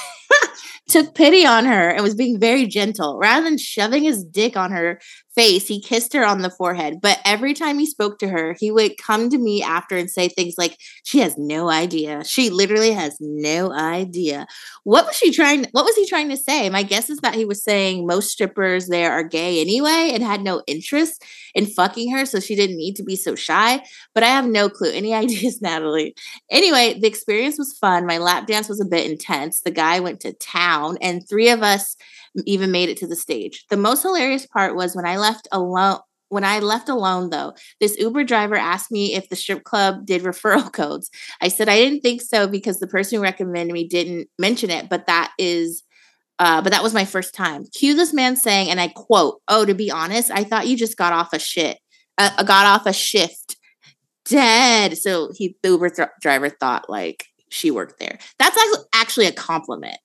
took pity on her and was being very gentle. Rather than shoving his dick on her face, he kissed her on the forehead. But every time he spoke to her, he would come to me after and say things like, She has no idea. She literally has no idea. What was she trying? What was he trying to say? My guess is that he was saying most strippers there are gay anyway and had no interest in fucking her, so she didn't need to be so shy. But I have no clue. Any ideas, Natalie? Anyway, the experience was fun. My lap dance was a bit intense. The guy went to town, and three of us even made it to the stage. The most hilarious part was when I left alone. When I left alone, though, this Uber driver asked me if the strip club did referral codes. I said I didn't think so because the person who recommended me didn't mention it, but that is uh, but that was my first time. Cue this man saying, and I quote, "Oh, to be honest, I thought you just got off a shit, uh, got off a shift, dead." So he, the Uber th- driver, thought like she worked there. That's actually a compliment.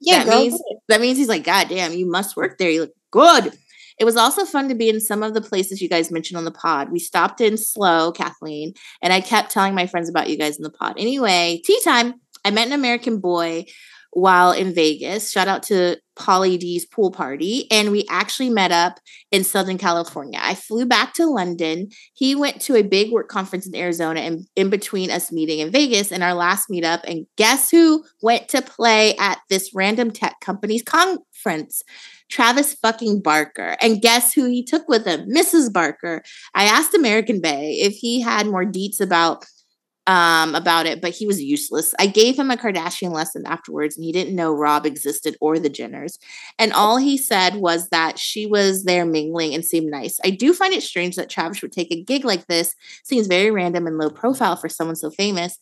Yeah, that means that means he's like, God damn, you must work there. You look good. It was also fun to be in some of the places you guys mentioned on the pod. We stopped in SLO, Kathleen, and I kept telling my friends about you guys in the pod. Anyway, tea time. I met an American boy while in Vegas. Shout out to Pauly D's pool party. And we actually met up in Southern California. I flew back to London. He went to a big work conference in Arizona and in between us meeting in Vegas and our last meetup. And guess who went to play at this random tech company's conference? Travis fucking Barker. And guess who he took with him? Mrs. Barker. I asked American Bay if he had more deets about um, about it, but he was useless. I gave him a Kardashian lesson afterwards, and he didn't know Rob existed or the Jenners. And all he said was that she was there mingling and seemed nice. I do find it strange that Travis would take a gig like this. Seems very random and low profile for someone so famous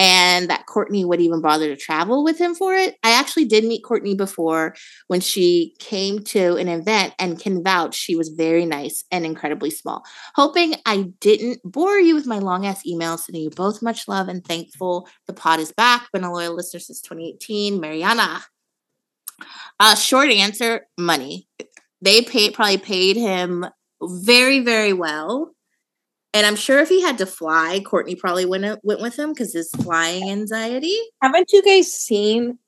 and that Kourtney would even bother to travel with him for it. I actually did meet Kourtney before when she came to an event and can vouch she was very nice and incredibly small. Hoping I didn't bore you with my long ass email, sending you both much love and thankful the pod is back. Been a loyal listener since 2018. Mariana. Uh, short answer money. They paid probably paid him very, very well and I'm sure if he had to fly, Kourtney probably went went with him because his flying anxiety. Haven't you guys seen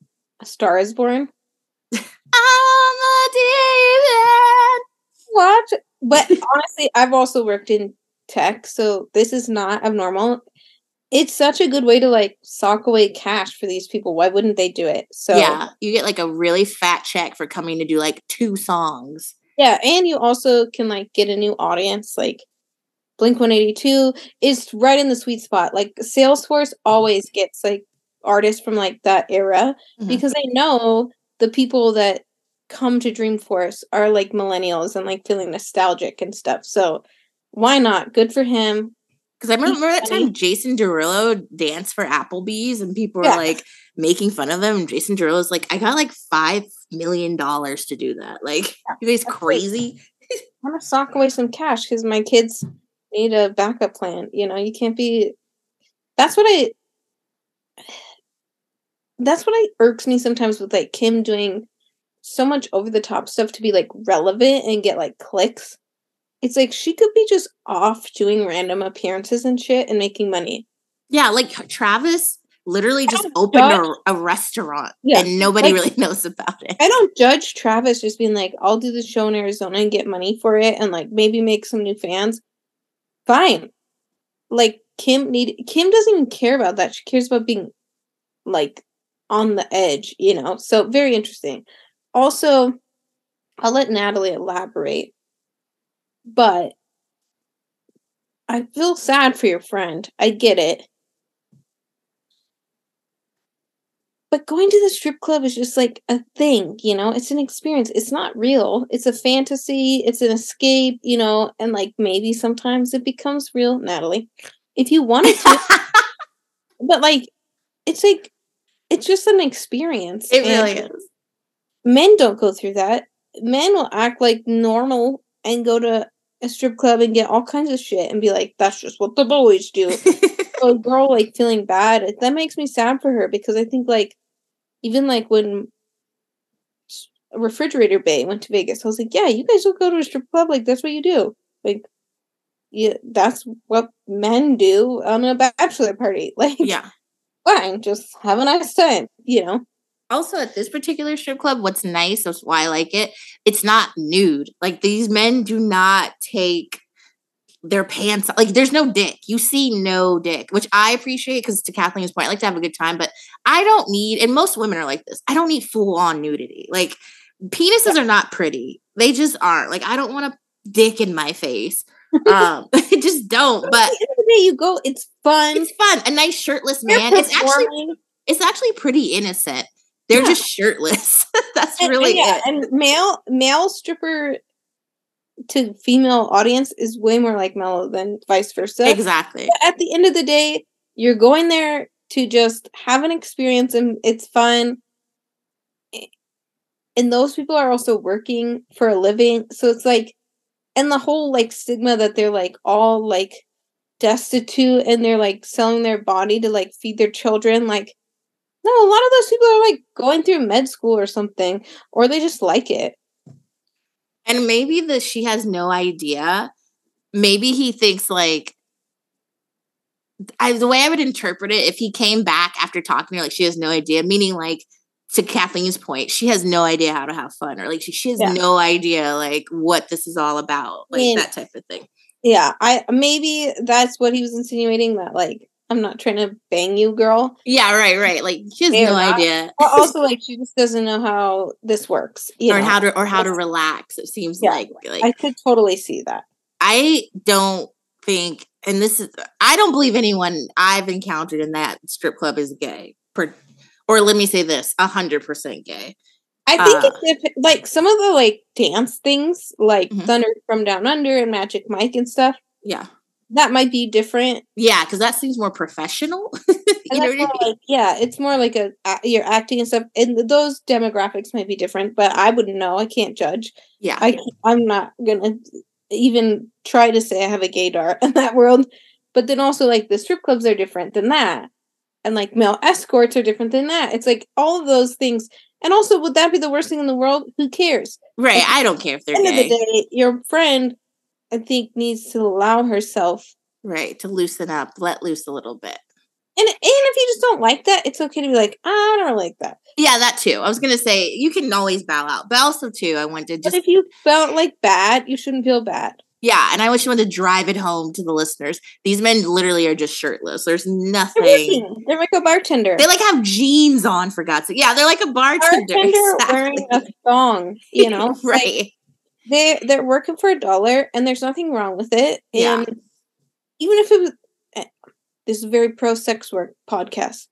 A Star Is Born? I'm a demon. What? But honestly, I've also worked in tech, so this is not abnormal. It's such a good way to like sock away cash for these people. Why wouldn't they do it? So yeah, you get like a really fat check for coming to do like two songs. Yeah, and you also can like get a new audience. Like Blink 182 is right in the sweet spot. Like Salesforce always gets like artists from like that era mm-hmm. because they know the people that come to Dreamforce are like millennials and like feeling nostalgic and stuff. So why not? Good for him. Because I remember that time Jason Derulo danced for Applebee's and people yeah. were like making fun of him. And Jason Derulo's like, I got like five million dollars to do that. Like, you guys crazy? I'm gonna sock away some cash because my kids need a backup plan. You know, you can't be. That's what I. That's what I irks me sometimes with like Kim doing so much over the top stuff to be like relevant and get like clicks. It's like she could be just off doing random appearances and shit and making money. Yeah, like Travis literally just opened a, a, restaurant yeah. and nobody like, really knows about it. I don't judge Travis just being like, I'll do the show in Arizona and get money for it and like maybe make some new fans fine. Like Kim need Kim doesn't even care about that. She cares about being like on the edge, you know. So very interesting. Also, I'll let Natalie elaborate. But I feel sad for your friend. I get it. But going to the strip club is just like a thing, you know? It's an experience. It's not real. It's a fantasy. It's an escape, you know? And like maybe sometimes it becomes real, Natalie. If you wanted to. but like, it's like, it's just an experience. It really is. Men don't go through that. Men will act like normal and go to a strip club and get all kinds of shit and be like, that's just what the boys do. so a girl like feeling bad, that makes me sad for her because I think like even like when a refrigerator bay went to vegas i was like yeah you guys will go to a strip club like that's what you do. Like yeah that's what men do on a bachelor party like yeah. fine just have a nice time you know also at this particular strip club what's nice that's why i like it it's not nude. Like these men do not take their pants like there's no dick. You see no dick which i appreciate because to kathleen's point i like to have a good time but i don't need and most women are like this i don't need full on nudity. Like penises are not pretty. They just aren't. Like i don't want a dick in my face. Um I just don't but the the day you go it's fun. It's fun. A nice shirtless man it's actually it's actually pretty innocent they're yeah. just shirtless that's and, really and yeah, it. and male male stripper to female audience is way more like mellow than vice versa. Exactly. But at the end of the day, you're going there to just have an experience and it's fun. And those people are also working for a living. So it's like, and the whole like stigma that they're like all like destitute and they're like selling their body to like feed their children. Like, no, a lot of those people are like going through med school or something, or they just like it And maybe the she has no idea. Maybe he thinks like I, the way I would interpret it, if he came back after talking to her, like she has no idea, meaning like to Kathleen's point, she has no idea how to have fun, or like she, she has yeah. no idea like what this is all about, like I mean, that type of thing. Yeah, I maybe that's what he was insinuating that like I'm not trying to bang you, girl. Yeah, right, right. Like she has no idea. also, like she just doesn't know how this works, or know? how to or how to relax. It seems yeah, like, like I could totally see that. I don't think, and this is I don't believe anyone I've encountered in that strip club is gay. Per, or let me say this: a hundred percent gay. I think uh, it's like some of the like dance things, like mm-hmm. Thunder from Down Under and Magic Mike and stuff. Yeah, that might be different. Yeah, because that seems more professional. you know what I mean? Like, yeah, it's more like a you're acting and stuff, and those demographics might be different. But I wouldn't know. I can't judge. Yeah, I I'm not gonna even try to say I have a gaydar in that world. But then also like the strip clubs are different than that. And like male escorts are different than that. It's like all of those things. And also, would that be the worst thing in the world? Who cares? Right. Like, I don't care if they're end gay. of the day, your friend, I think, needs to allow herself. Right. To loosen up, let loose a little bit. And and if you just don't like that, it's okay to be like, ah, I don't like that. Yeah, that too. I was gonna say you can always bow out, but also too, I wanted to just. But if you felt like bad, you shouldn't feel bad. Yeah, and I wish you wanted to drive it home to the listeners. These men literally are just shirtless. There's nothing. They're, they're like a bartender. They like have jeans on for God's sake. Yeah, they're like a bartender. bartender exactly. wearing a thong. You know, right? Like, they they're working for a dollar, and there's nothing wrong with it. And yeah. even if it was eh, this is a very pro sex work podcast.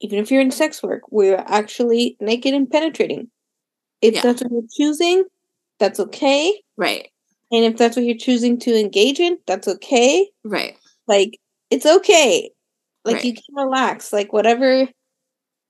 Even if you're in sex work, we're actually naked and penetrating. If yeah. that's what you're choosing, that's okay. Right. And if that's what you're choosing to engage in, that's okay. Right. Like it's okay. Like right. you can relax. Like whatever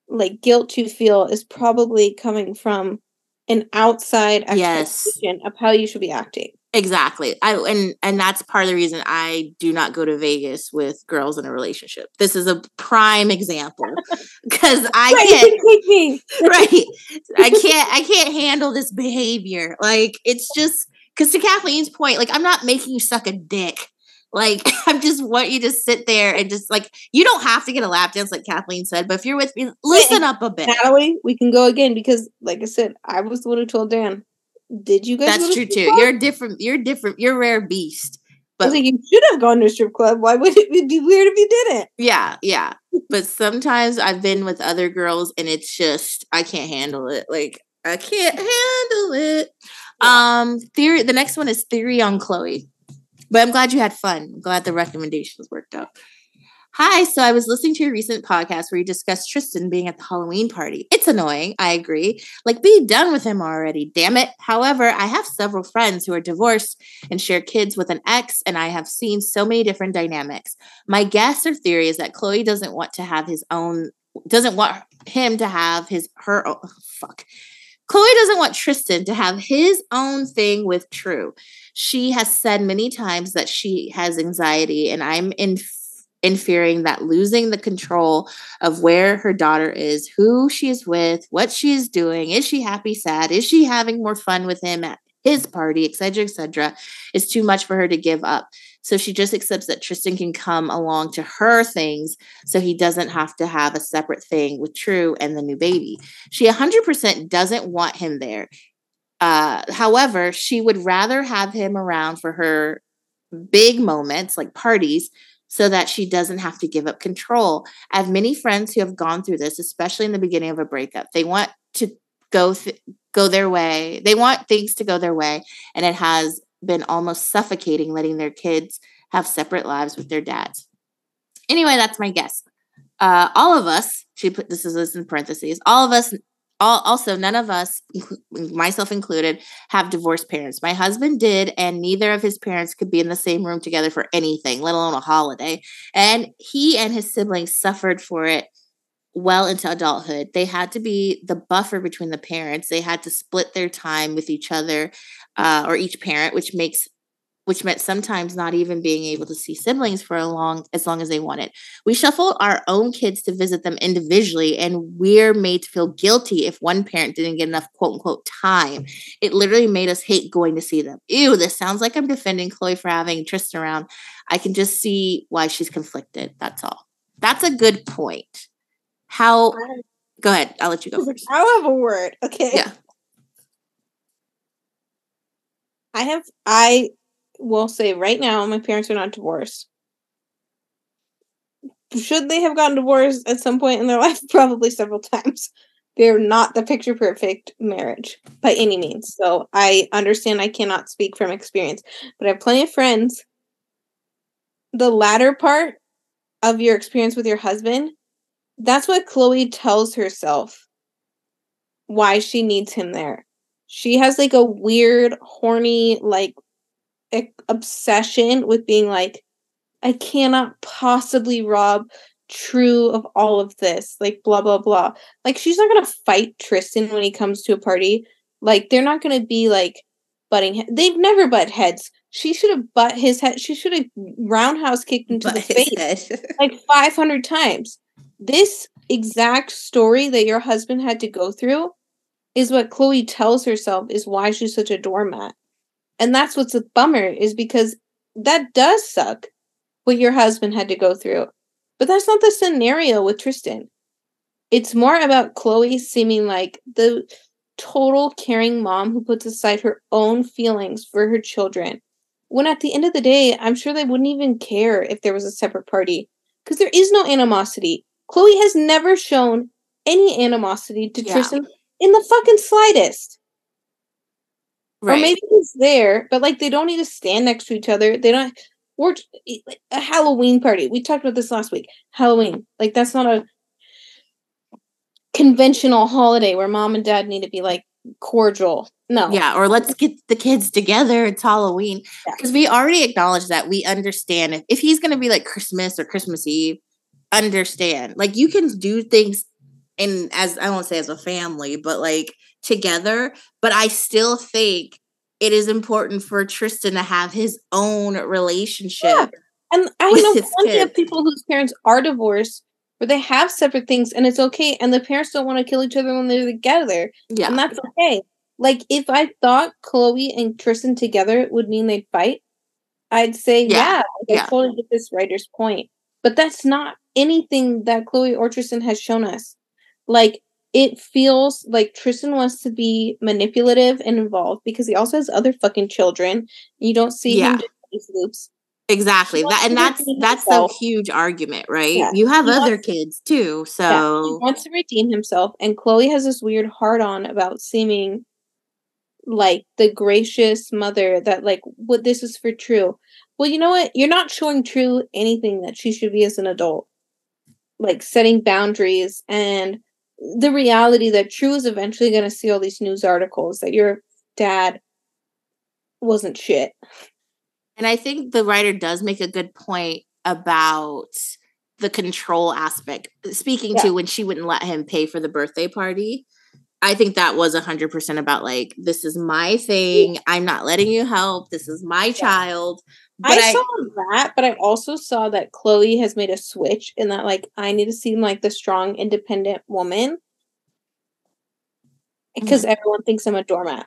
like guilt you feel is probably coming from an outside expectation yes. of how you should be acting. Exactly. I and and that's part of the reason I do not go to Vegas with girls in a relationship. This is a prime example because I can't right. I can't I can't handle this behavior. Like it's just because to Kathleen's point, like I'm not making you suck a dick. Like I just want you to sit there and just like you don't have to get a lap dance like Kathleen said, but if you're with me, listen up a bit. Natalie, we can go again because like I said, I was the one who told Dan did you guys? That's true too. Club? You're different. You're different. You're rare beast. But like, you should have gone to a strip club. Why would it be weird if you didn't? Yeah, yeah. but sometimes I've been with other girls and it's just I can't handle it. Like I can't handle it. Yeah. Um, theory. The next one is theory on Khloé. But I'm glad you had fun. I'm glad the recommendations worked out. Hi, so I was listening to your recent podcast where you discussed Tristan being at the Halloween party. It's annoying, I agree. Like, be done with him already, damn it. However, I have several friends who are divorced and share kids with an ex, and I have seen so many different dynamics. My guess or theory is that Khloé doesn't want to have his own, doesn't want him to have his, her, oh, fuck. Khloé doesn't want Tristan to have his own thing with True. She has said many times that she has anxiety, and I'm in in fearing that losing the control of where her daughter is, who she is with, what she is doing, is she happy, sad, is she having more fun with him at his party, etc., etc., is too much for her to give up. So she just accepts that Tristan can come along to her things so he doesn't have to have a separate thing with True and the new baby. She 100% doesn't want him there. Uh, however, she would rather have him around for her big moments like parties so that she doesn't have to give up control. I have many friends who have gone through this, especially in the beginning of a breakup. They want to go go their way. They want things to go their way, and it has been almost suffocating letting their kids have separate lives with their dads. Anyway, that's my guess. Uh, all of us, she put this is in parentheses, all of us all, also, none of us, myself included, have divorced parents. My husband did, and neither of his parents could be in the same room together for anything, let alone a holiday. And he and his siblings suffered for it well into adulthood. They had to be the buffer between the parents. They had to split their time with each other uh, or each parent, which makes which meant sometimes not even being able to see siblings for a long as long as they wanted. We shuffled our own kids to visit them individually, and we're made to feel guilty if one parent didn't get enough quote unquote time. It literally made us hate going to see them. Ew, this sounds like I'm defending Khloé for having Tristan around. I can just see why she's conflicted. That's all. That's a good point. How go ahead, I'll let you go first. I have a word. Okay. Yeah. I have I will say right now my parents are not divorced. Should they have gotten divorced at some point in their life? Probably several times. They're not the picture perfect marriage by any means. So I understand I cannot speak from experience, but I have plenty of friends. The latter part of your experience with your husband, that's what Khloé tells herself why she needs him there. She has like a weird, horny, like obsession with being like, I cannot possibly rob True of all of this. Like, blah, blah, blah. Like, she's not going to fight Tristan when he comes to a party. Like, they're not going to be like butting he- They've never butt heads. She should have butt his head. She should have roundhouse kicked into butt the face like 500 times. This exact story that your husband had to go through is what Khloé tells herself is why she's such a doormat. And that's what's a bummer is because that does suck what your husband had to go through. But that's not the scenario with Tristan. It's more about Khloé seeming like the total caring mom who puts aside her own feelings for her children. When at the end of the day, I'm sure they wouldn't even care if there was a separate party because there is no animosity. Khloé has never shown any animosity to yeah. Tristan in the fucking slightest. Right. Or maybe he's there, but like they don't need to stand next to each other. They don't. We're a Halloween party. We talked about this last week. Halloween, like that's not a conventional holiday where mom and dad need to be like cordial. No. Yeah, or let's get the kids together. It's Halloween. Because yeah. we already acknowledge that we understand if, if he's going to be like Christmas or Christmas Eve, understand. Like you can do things in as I won't say as a family, but like together. But I still think it is important for Tristan to have his own relationship. Yeah. And I know plenty of people whose parents are divorced where they have separate things and it's okay. And the parents don't want to kill each other when they're together. Yeah. And that's okay. Like if I thought Khloé and Tristan together would mean they'd fight, I'd say, yeah, yeah, like, yeah. I totally get this writer's point. But that's not anything that Khloé or Tristan has shown us. Like it feels like Tristan wants to be manipulative and involved because he also has other fucking children. You don't see yeah. him these loops. Exactly. That and that's that's himself. a huge argument, right? Yeah. You have he other wants, kids too. So yeah, he wants to redeem himself. And Khloé has this weird hard on about seeming like the gracious mother that like what this is for true. Well, you know what? You're not showing true anything that she should be as an adult. Like setting boundaries and the reality that True is eventually going to see all these news articles that your dad wasn't shit. And I think the writer does make a good point about the control aspect. Speaking yeah. to when she wouldn't let him pay for the birthday party. I think that was 100% about like, this is my thing. I'm not letting you help. This is my yeah. child. I, I, saw that, but I also saw that Khloé has made a switch in that like I need to seem like the strong, independent woman because mm-hmm. everyone thinks I'm a doormat.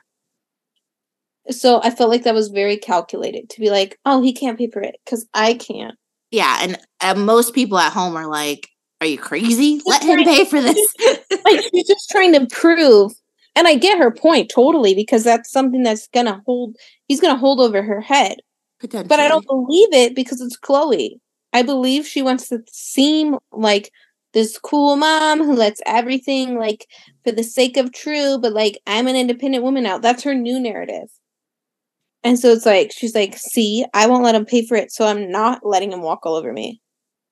So I felt like that was very calculated to be like, oh, he can't pay for it because I can't. Yeah, and uh, most people at home are like, "Are you crazy? Let him pay for this." like she's just trying to prove, and I get her point totally because that's something that's gonna hold. He's gonna hold over her head Potentially. But I don't believe it because it's Khloé. I believe she wants to seem like this cool mom who lets everything like for the sake of true, but like I'm an independent woman now. That's her new narrative. And so it's like she's like, see, I won't let him pay for it, so I'm not letting him walk all over me.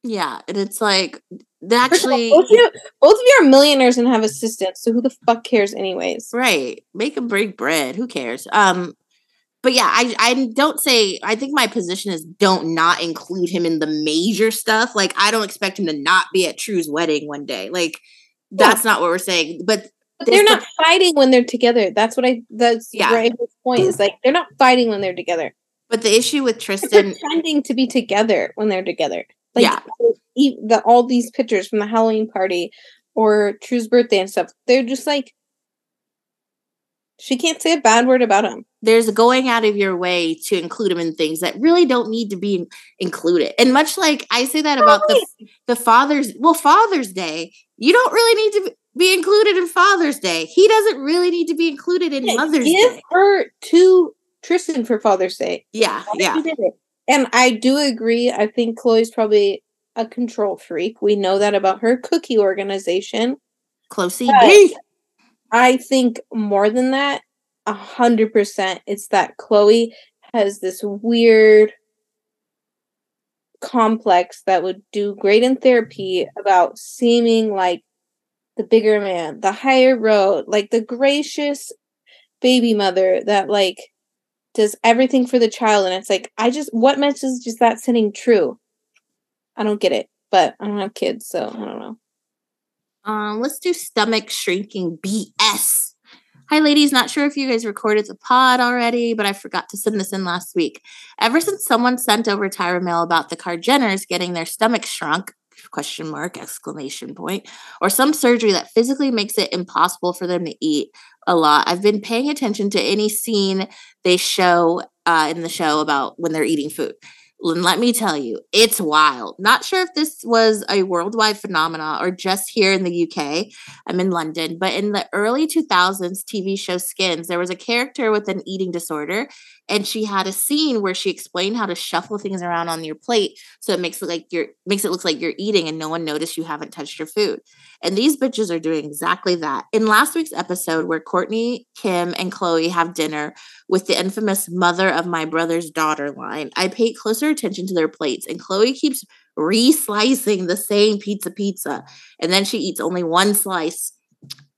Yeah, and it's like actually all, both, of you, both of you are millionaires and have assistants, so who the fuck cares anyways? Right. Make them break bread. Who cares? Um but yeah, I I don't say I think my position is don't not include him in the major stuff. Like I don't expect him to not be at True's wedding one day. Like that's yeah. not what we're saying. But, but they're not the, fighting when they're together. That's what I that's yeah. right point is like they're not fighting when they're together. But the issue with Tristan pretending to be together when they're together. Like, Yeah. the, all these pictures from the Halloween party or True's birthday and stuff, they're just like, she can't say a bad word about him. there's going out of your way to include him in things that really don't need to be included. And much like I say that about the the Father's well Father's Day, you don't really need to be included in Father's Day. He doesn't really need to be included in Mother's Give Day. her to Tristan for Father's Day. Yeah, yeah. she did it. And I do agree. I think Khloé's probably a control freak. We know that about her cookie organization. Close But- CD. I think more than that, a hundred percent, it's that Khloé has this weird complex that would do great in therapy about seeming like the bigger man, the higher road, like the gracious baby mother that like does everything for the child. And it's like, I just, what message is that sending true? I don't get it, but I don't have kids, so I don't know. Um, let's do stomach shrinking BS. Hi, ladies. Not sure if you guys recorded the pod already, but I forgot to send this in last week. Ever since someone sent over Tyra Mail about the Kar-Jenners getting their stomach shrunk, question mark, exclamation point, or some surgery that physically makes it impossible for them to eat a lot, I've been paying attention to any scene they show uh, in the show about when they're eating food. And let me tell you, it's wild. Not sure if this was a worldwide phenomenon or just here in the UK. I'm in London, but in the early 2000s TV show Skins, there was a character with an eating disorder, and she had a scene where she explained how to shuffle things around on your plate so it makes it like you're makes it look like you're eating and no one noticed you haven't touched your food. And these bitches are doing exactly that. In last week's episode, where Kourtney, Kim, and Khloé have dinner with the infamous mother of my brother's daughter line, I paid closer attention to their plates, and Khloé keeps re-slicing the same pizza pizza, and then she eats only one slice.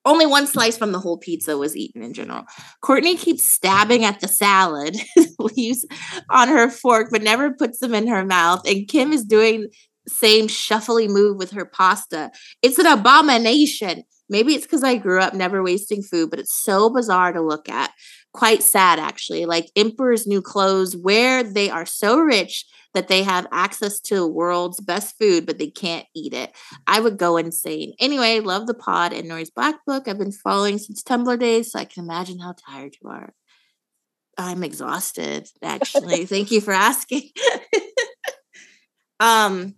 Only one slice from the whole pizza was eaten in general. Kourtney keeps stabbing at the salad leaves on her fork, but never puts them in her mouth. And Kim is doing same shuffly move with her pasta. It's an abomination. Maybe it's because I grew up never wasting food, but it's so bizarre to look at. Quite sad, actually. Like Emperor's New Clothes, where they are so rich that they have access to the world's best food, but they can't eat it. I would go insane. Anyway, love the pod and Nori's Black Book. I've been following since Tumblr days, so I can imagine how tired you are. I'm exhausted, actually. Thank you for asking. um,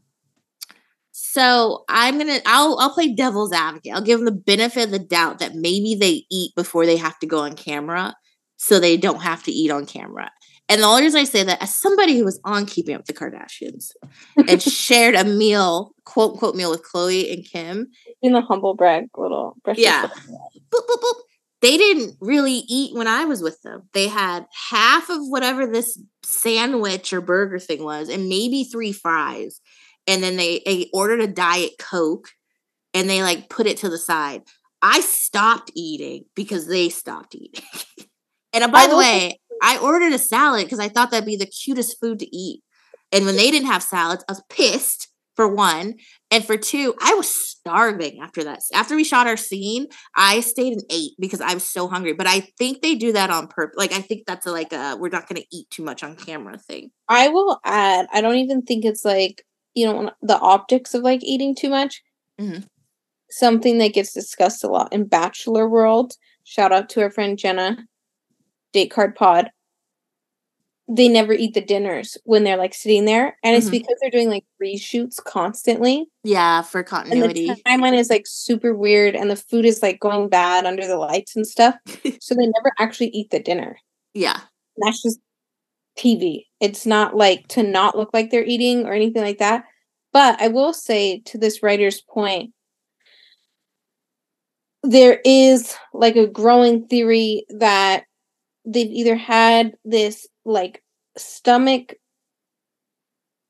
so I'm gonna I'll I'll play devil's advocate. I'll give them the benefit of the doubt that maybe they eat before they have to go on camera, so they don't have to eat on camera. And the only reason I say that, as somebody who was on Keeping Up with the Kardashians and shared a meal, quote unquote meal with Khloé and Kim, In the humble brag little brush Yeah. boop, boop, boop. They didn't really eat when I was with them. They had half of whatever this sandwich or burger thing was, and maybe three fries. And then they, they ordered a diet coke, and they like put it to the side. I stopped eating because they stopped eating. and uh, by the way, I ordered a salad because I thought that'd be the cutest food to eat. And when they didn't have salads, I was pissed for one. And for two, I was starving after that. After we shot our scene, I stayed and ate because I was so hungry. But I think they do that on purpose. Like I think that's a, like a we're not going to eat too much on camera thing. I will add, I don't even think it's like, you know, the optics of like eating too much. Mhm. Something that gets discussed a lot in Bachelor World. Shout out to our friend Jenna, Date Card Pod. They never eat the dinners when they're like sitting there. And it's Mhm. because they're doing like reshoots constantly. Yeah, for And continuity. the timeline is like super weird and the food is like going bad under the lights and stuff. so they never actually eat the dinner. yeah. And that's just TV. It's not like to not look like they're eating or anything like that. But I will say to this writer's point, there is like a growing theory that they've either had this like stomach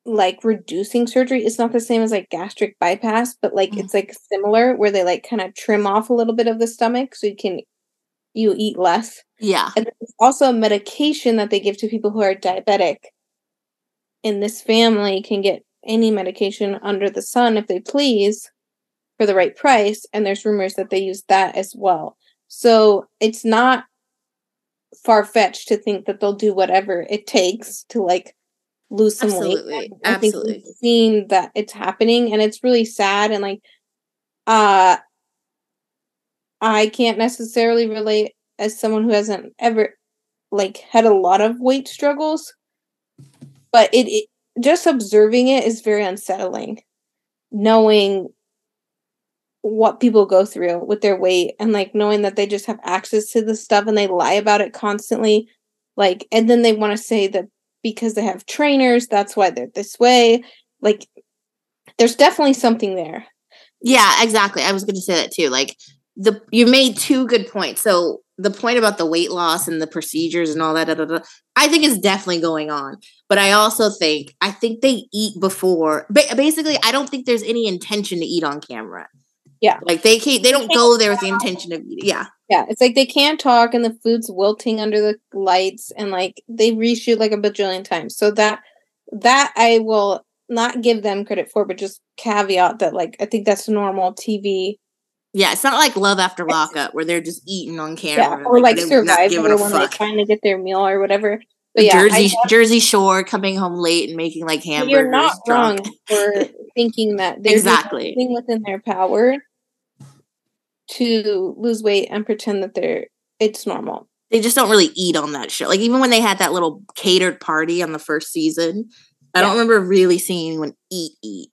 like reducing surgery it's not the same as like gastric bypass but like Mhm. it's like similar where they like kind of trim off a little bit of the stomach so you can you eat less Yeah. and there's also a medication that they give to people who are diabetic. And this family can get any medication under the sun if they please for the right price. And there's rumors that they use that as well. So it's not far fetched to think that they'll do whatever it takes to like lose some Absolutely. weight. I think Absolutely. we've seen that it's happening and it's really sad and like uh I can't necessarily relate as someone who hasn't ever like had a lot of weight struggles but it, it just observing it is very unsettling knowing what people go through with their weight and like knowing that they just have access to this stuff and they lie about it constantly like and then they want to say that because they have trainers that's why they're this way like there's definitely something there Yeah, exactly. I was going to say that too. Like the you made two good points. So the point about the weight loss and the procedures and all that, da, da, da, I think is definitely going on. But I also think I think they eat before. Ba- basically, I don't think there's any intention to eat on camera. Yeah. like they can't. They don't go there with the intention of eating. Yeah, yeah it's like they can't talk and the food's wilting under the lights and like they reshoot like a bajillion times so that that i will not give them credit for but just caveat that like i think that's normal tv yeah. It's not like Love After Lockup where they're just eating on camera. yeah or like they're not giving a when fuck. trying to get their meal or whatever but yeah Jersey Jersey Shore coming home late and making like hamburgers. you're not wrong drunk. for thinking that they're Exactly. within their power to lose weight and pretend that they're it's normal they just don't really eat on that show. Like even when they had that little catered party on the first season, I don't remember really seeing anyone eat eat.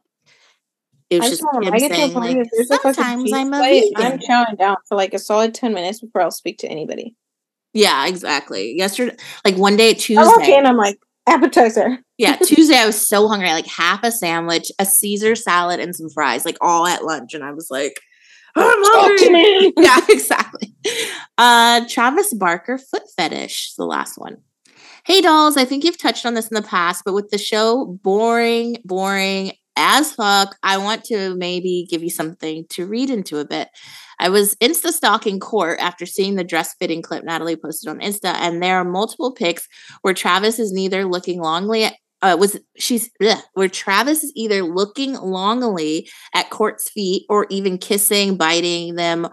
It was I just him, I get saying like, if there's a fucking sometimes I'm a plate, I'm chowing down for like a solid 10 minutes before I'll speak to anybody. Yeah, exactly. Yesterday, like one day at I walk Tuesday, in, I'm like, appetizer. yeah, Tuesday I was so hungry. I like half a sandwich, a Caesar salad, and some fries, like all at lunch, and I was like, I'm hungry. yeah, exactly. Uh Travis Barker foot fetish, the last one. Hey dolls, I think you've touched on this in the past, but with the show boring, boring as fuck, I want to maybe give you something to read into a bit. I was Insta stalking kourt after seeing the dress fitting clip Natalie posted on Insta, and there are multiple pics where Travis is neither looking longly uh, was she's bleh, where Travis is either looking longingly at Kourt's feet or even kissing, biting them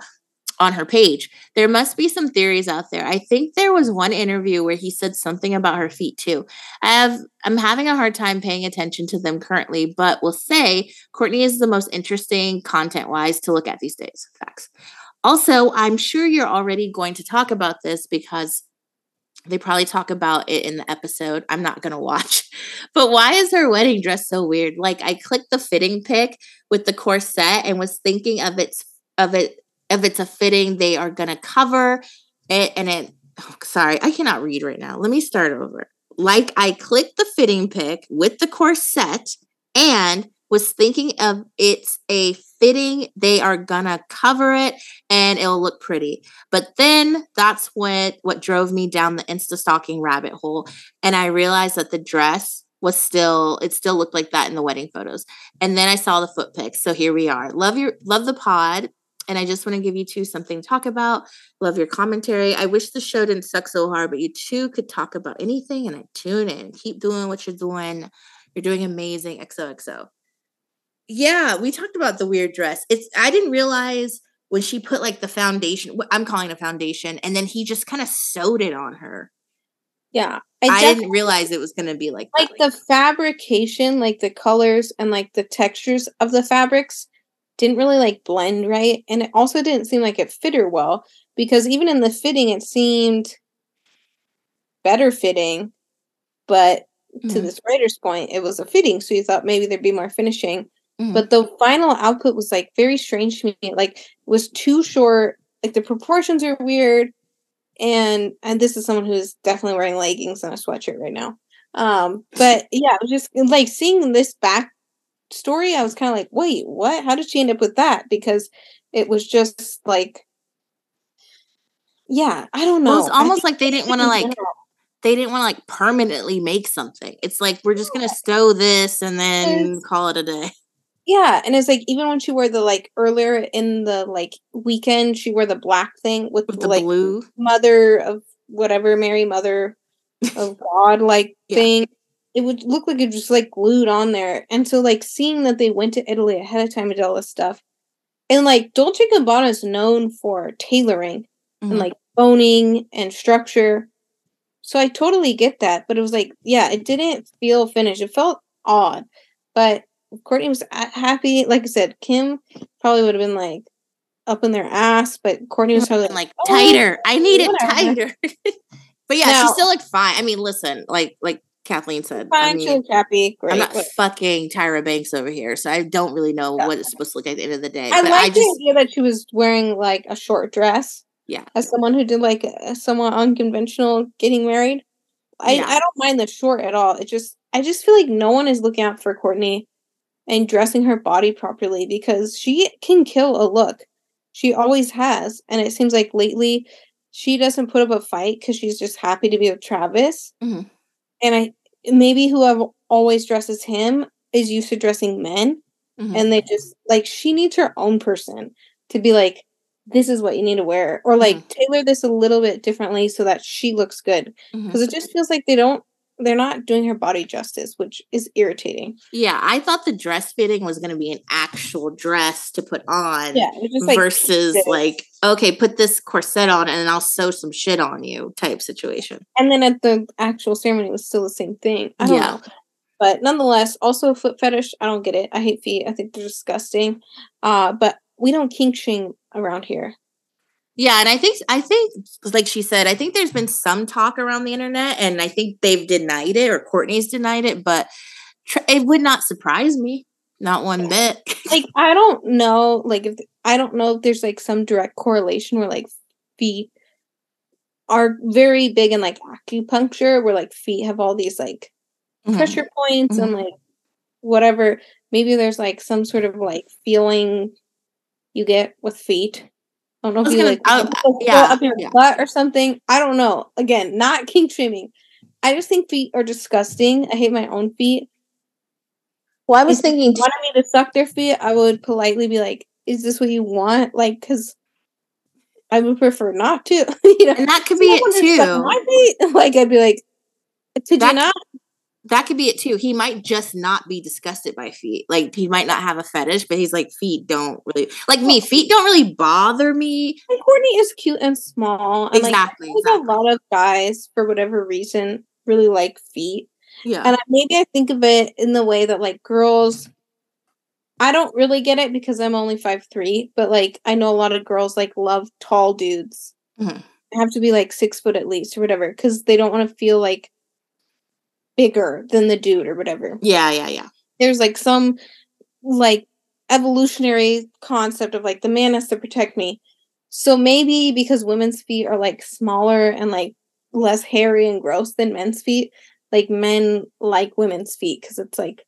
on her page. There must be some theories out there. I think there was one interview where he said something about her feet too. I have I'm having a hard time paying attention to them currently, but will say Kourtney is the most interesting content-wise to look at these days. Facts. Also, I'm sure you're already going to talk about this because they probably talk about it in the episode. I'm not going to watch. But why is her wedding dress so weird? Like I clicked the fitting pic with the corset and was thinking of its of it if it's a fitting they are going to cover it and it oh, sorry, I cannot read right now. Let me start over. Like I clicked the fitting pic with the corset and was thinking of it's a fitting they are gonna cover it and it'll look pretty. But then that's what what drove me down the insta stalking rabbit hole and i realized that the dress was still it still looked like that in the wedding photos. And then i saw the foot pics so here we are. Love your love the pod and i just want to give you two something to talk about. Love your commentary. I wish the show didn't suck so hard but you two could talk about anything and i tune in. Keep doing what you're doing. You're doing amazing. Xoxo yeah we talked about the weird dress it's i didn't realize when she put like the foundation i'm calling it a foundation and then he just kind of sewed it on her Yeah. i, I, didn't realize it was going to be like like that. the fabrication, like the colors and like the textures of the fabrics didn't really like blend right. And it also didn't seem like it fit her well because even in the fitting, it seemed better fitting. But to Mhm. this writer's point, it was a fitting. So you thought maybe there'd be more finishing. Mhm. But the final output was like very strange to me. Like it was too short. Like the proportions are weird. And and this is someone who's definitely wearing leggings and a sweatshirt right now. Um, but yeah, it was just like seeing this back story, I was kind of like, wait, what? How did she end up with that? Because it was just like yeah, I don't know. well, it's almost like they didn't want to like they didn't want to like permanently make something it's like we're just going to stow this and then call it a day Yeah, and it's like even when she wore the like earlier in the like weekend, she wore the black thing with, with the like blue mother of whatever Mary Mother of God like Yeah. thing. It would look like it was just like glued on there. And so like seeing that they went to Italy ahead of time and did all this stuff. And like Dolce Gabbana is known for tailoring Mhm. and like boning and structure. So I totally get that, but it was like, yeah, it didn't feel finished. It felt odd, but Kourtney was happy. Like I said, Kim probably would have been like up in their ass, but Kourtney was probably like oh, tighter. I need it tighter. but yeah, now, she still looked fine. I mean, listen, like like Kathleen said, fine, I mean, happy. Great, I'm not but... fucking Tyra Banks over here, so I don't really know yeah. what it's supposed to look like at the end of the day. I like I just, the idea that she was wearing like a short dress. Yeah, as someone who did like a somewhat unconventional getting married, I yeah. I don't mind the short at all. It just I just feel like no one is looking out for Kourtney and dressing her body properly because she can kill a look. She always has. And it seems like lately she doesn't put up a fight because she's just happy to be with Travis. Mm-hmm. And I maybe whoever always dresses him is used to dressing men. Mm-hmm. And they just like she needs her own person to be like, this is what you need to wear. Or like mm-hmm. tailor this a little bit differently so that she looks good. Because mm-hmm. it just feels like they don't they're not doing her body justice, which is irritating. Yeah, I thought the dress fitting was going to be an actual dress to put on. Yeah, like versus like okay, put this corset on and I'll sew some shit on you type situation. And then at the actual ceremony, it was still the same thing. I don't yeah. know. But nonetheless, also foot fetish. I don't get it. I hate feet. I think they're disgusting. Uh, but we don't kink shame around here. Yeah, and I think I think like she said, I think there's been some talk around the internet, and I think they've denied it or Kourtney's denied it, but tr- it would not surprise me, not one bit. like I don't know, like if I don't know if there's like some direct correlation where like feet are very big in like acupuncture, where like feet have all these like mm-hmm. pressure points mm-hmm. and like whatever. Maybe there's like some sort of like feeling you get with feet I don't know if you like yeah, up your yeah. butt or something. I don't know. Again, not kink shaming. I just think feet are disgusting. I hate my own feet. Well, I was if thinking, if wanted me to suck their feet, I would politely be like, "Is this what you want?" Like, because I would prefer not to. you know, and that could be it too. My feet. Like, I'd be like, "Did that, you not?" That could be it too. He might just not be disgusted by feet. Like he might not have a fetish, but he's like feet don't really like me. Feet don't really bother me. And Kourtney is cute and small. And exactly. Like, exactly. a lot of guys, for whatever reason, really like feet. Yeah. And maybe I think of it in the way that like girls. I don't really get it because I'm only five three, but like I know a lot of girls like love tall dudes. Mm-hmm. Have to be like six foot at least or whatever because they don't want to feel like bigger than the dude or whatever. Yeah, yeah, yeah. There's like some like evolutionary concept of like the man has to protect me. So maybe because women's feet are like smaller and like less hairy and gross than men's feet, like men like women's feet because it's like,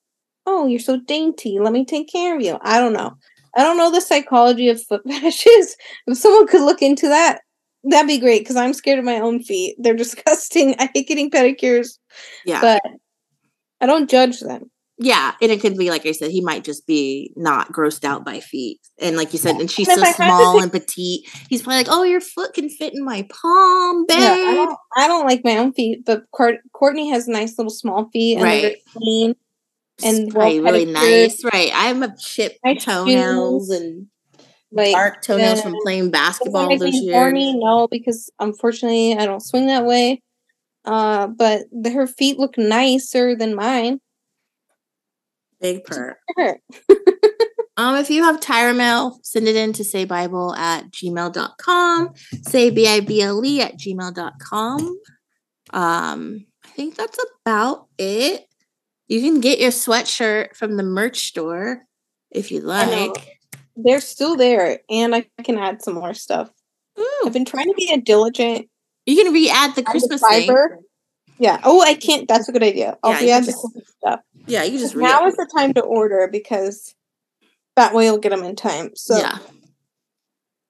oh, you're so dainty. Let me take care of you. I don't know. I don't know the psychology of foot fetishes. If someone could look into that, That'd be great because I'm scared of my own feet. They're disgusting. I hate getting pedicures. Yeah. But I don't judge them. Yeah. And it could be, like I said, he might just be not grossed out by feet. And like you said, and she's and so small and petite. He's probably like, oh, your foot can fit in my palm, babe. Yeah, I, don't, I don't like my own feet, but Kourtney has nice little small feet and right. they're clean and well really nice. Right. I'm a chip nice toenails shoes. and like dark toenails from playing basketball this year. Horny, no, because unfortunately I don't swing that way. Uh, but the, her feet look nicer than mine. Big purr. um, if you have Tyra mail, send it in to say Bible at gmail.com. Say B-I-B-L-E at gmail.com. Um, I think that's about it. You can get your sweatshirt from the merch store if you like they're still there, and I can add some more stuff. Ooh. I've been trying to be a diligent. You can re-add the Christmas fiber. Thing. Yeah. Oh, I can't. That's a good idea. I'll yeah, re-add the Christmas stuff. Yeah, you just now is the time to order because that way you'll get them in time. So yeah.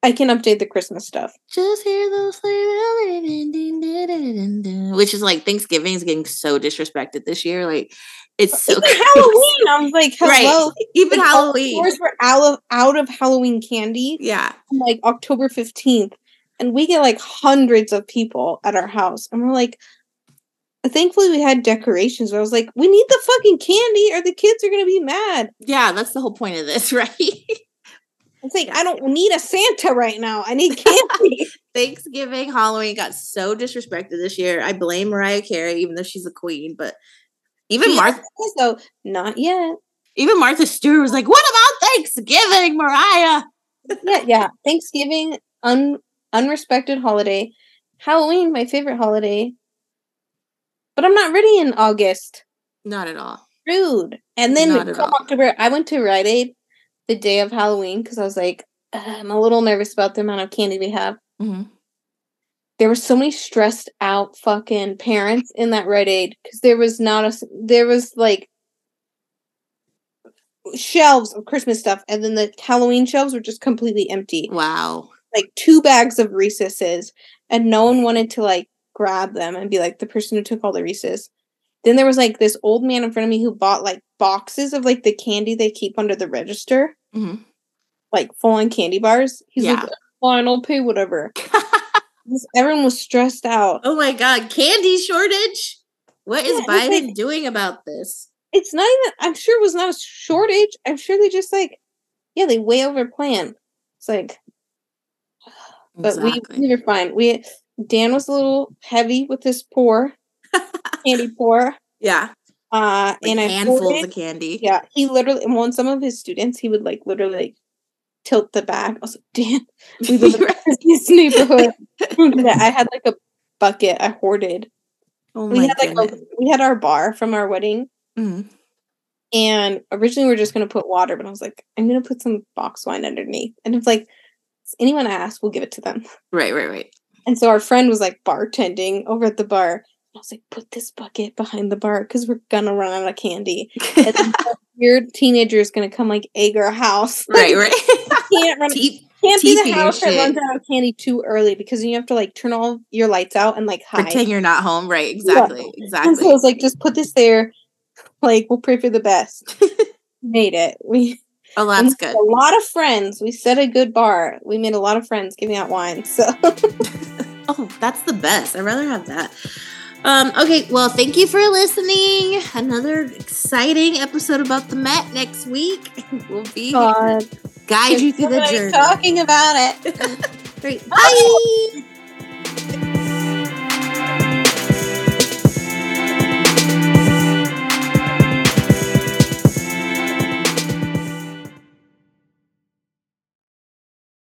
I can update the Christmas stuff. Just hear those which is like Thanksgiving is getting so disrespected this year. Like it's so Even Halloween. I was like, hello. Right. Even like, Halloween. Stores were out of out of Halloween candy. Yeah. like October 15th. And we get like hundreds of people at our house. And we're like, thankfully we had decorations. I was like, we need the fucking candy or the kids are gonna be mad. Yeah, that's the whole point of this, right? It's like I don't need a Santa right now. I need candy. Thanksgiving, Halloween got so disrespected this year. I blame Mariah Carey, even though she's a queen. But even She Martha, so not yet. even Martha Stewart was like, "What about Thanksgiving, Mariah?" Yeah, yeah. Thanksgiving, un unrespected holiday. Halloween, my favorite holiday. But I'm not ready in August. Not at all. Rude. And then come all. October, I went to Rite Aid the day of Halloween because I was like, "Ugh, I'm a little nervous about the amount of candy we have. hmm There were so many stressed out fucking parents in that Rite Aid because there was not a there was like shelves of Christmas stuff, and then the Halloween shelves were just completely empty. Wow. Like two bags of Reese's, and no one wanted to like grab them and be like the person who took all the Reese's. Then there was like this old man in front of me who bought like boxes of like the candy they keep under the register, hmm like full on candy bars. He's Yeah. like, fine, I'll pay whatever. Everyone was stressed out. oh my God, candy shortage. What is Yeah, it's like- Biden doing about this? It's not even. I'm sure it was not a shortage. I'm sure they just like, yeah, they way over plan. It's like, but we we were fine. We Dan was a little heavy with his pour, candy pour. yeah, Uh, like and I handfuls of candy. Yeah, he literally. And on some of his students, he would like literally like tilt the bag. I was like, Dan, we live in busiest neighborhood. Don't do that. I had like a bucket. I hoarded. oh we had like a, we had our bar from our wedding. Mhm. And originally we were just gonna put water, but I was like, I'm gonna put some box wine underneath. And if like anyone asks, we'll give it to them. Right, right, right. And so our friend was like bartending over at the bar. I was like, put this bucket behind the bar because we're gonna run out of candy. And weird teenager is gonna come like egg our house. right, right. can't run can't be the house that runs out of candy too early because you have to like turn all your lights out and like hide. Pretend you're not home. Right, exactly, And so exactly. I was like, just put this there. Like, we'll pray for the best. Made it. We Oh, that's good. A lot of friends. We set a good bar. We made a lot of friends giving out wine. So Oh, that's the best. I'd rather have that. Um, okay, well, thank you for listening. Another exciting episode about the Met next week. We'll be God, guide you through the Somebody's journey. talking about it. Great. Bye.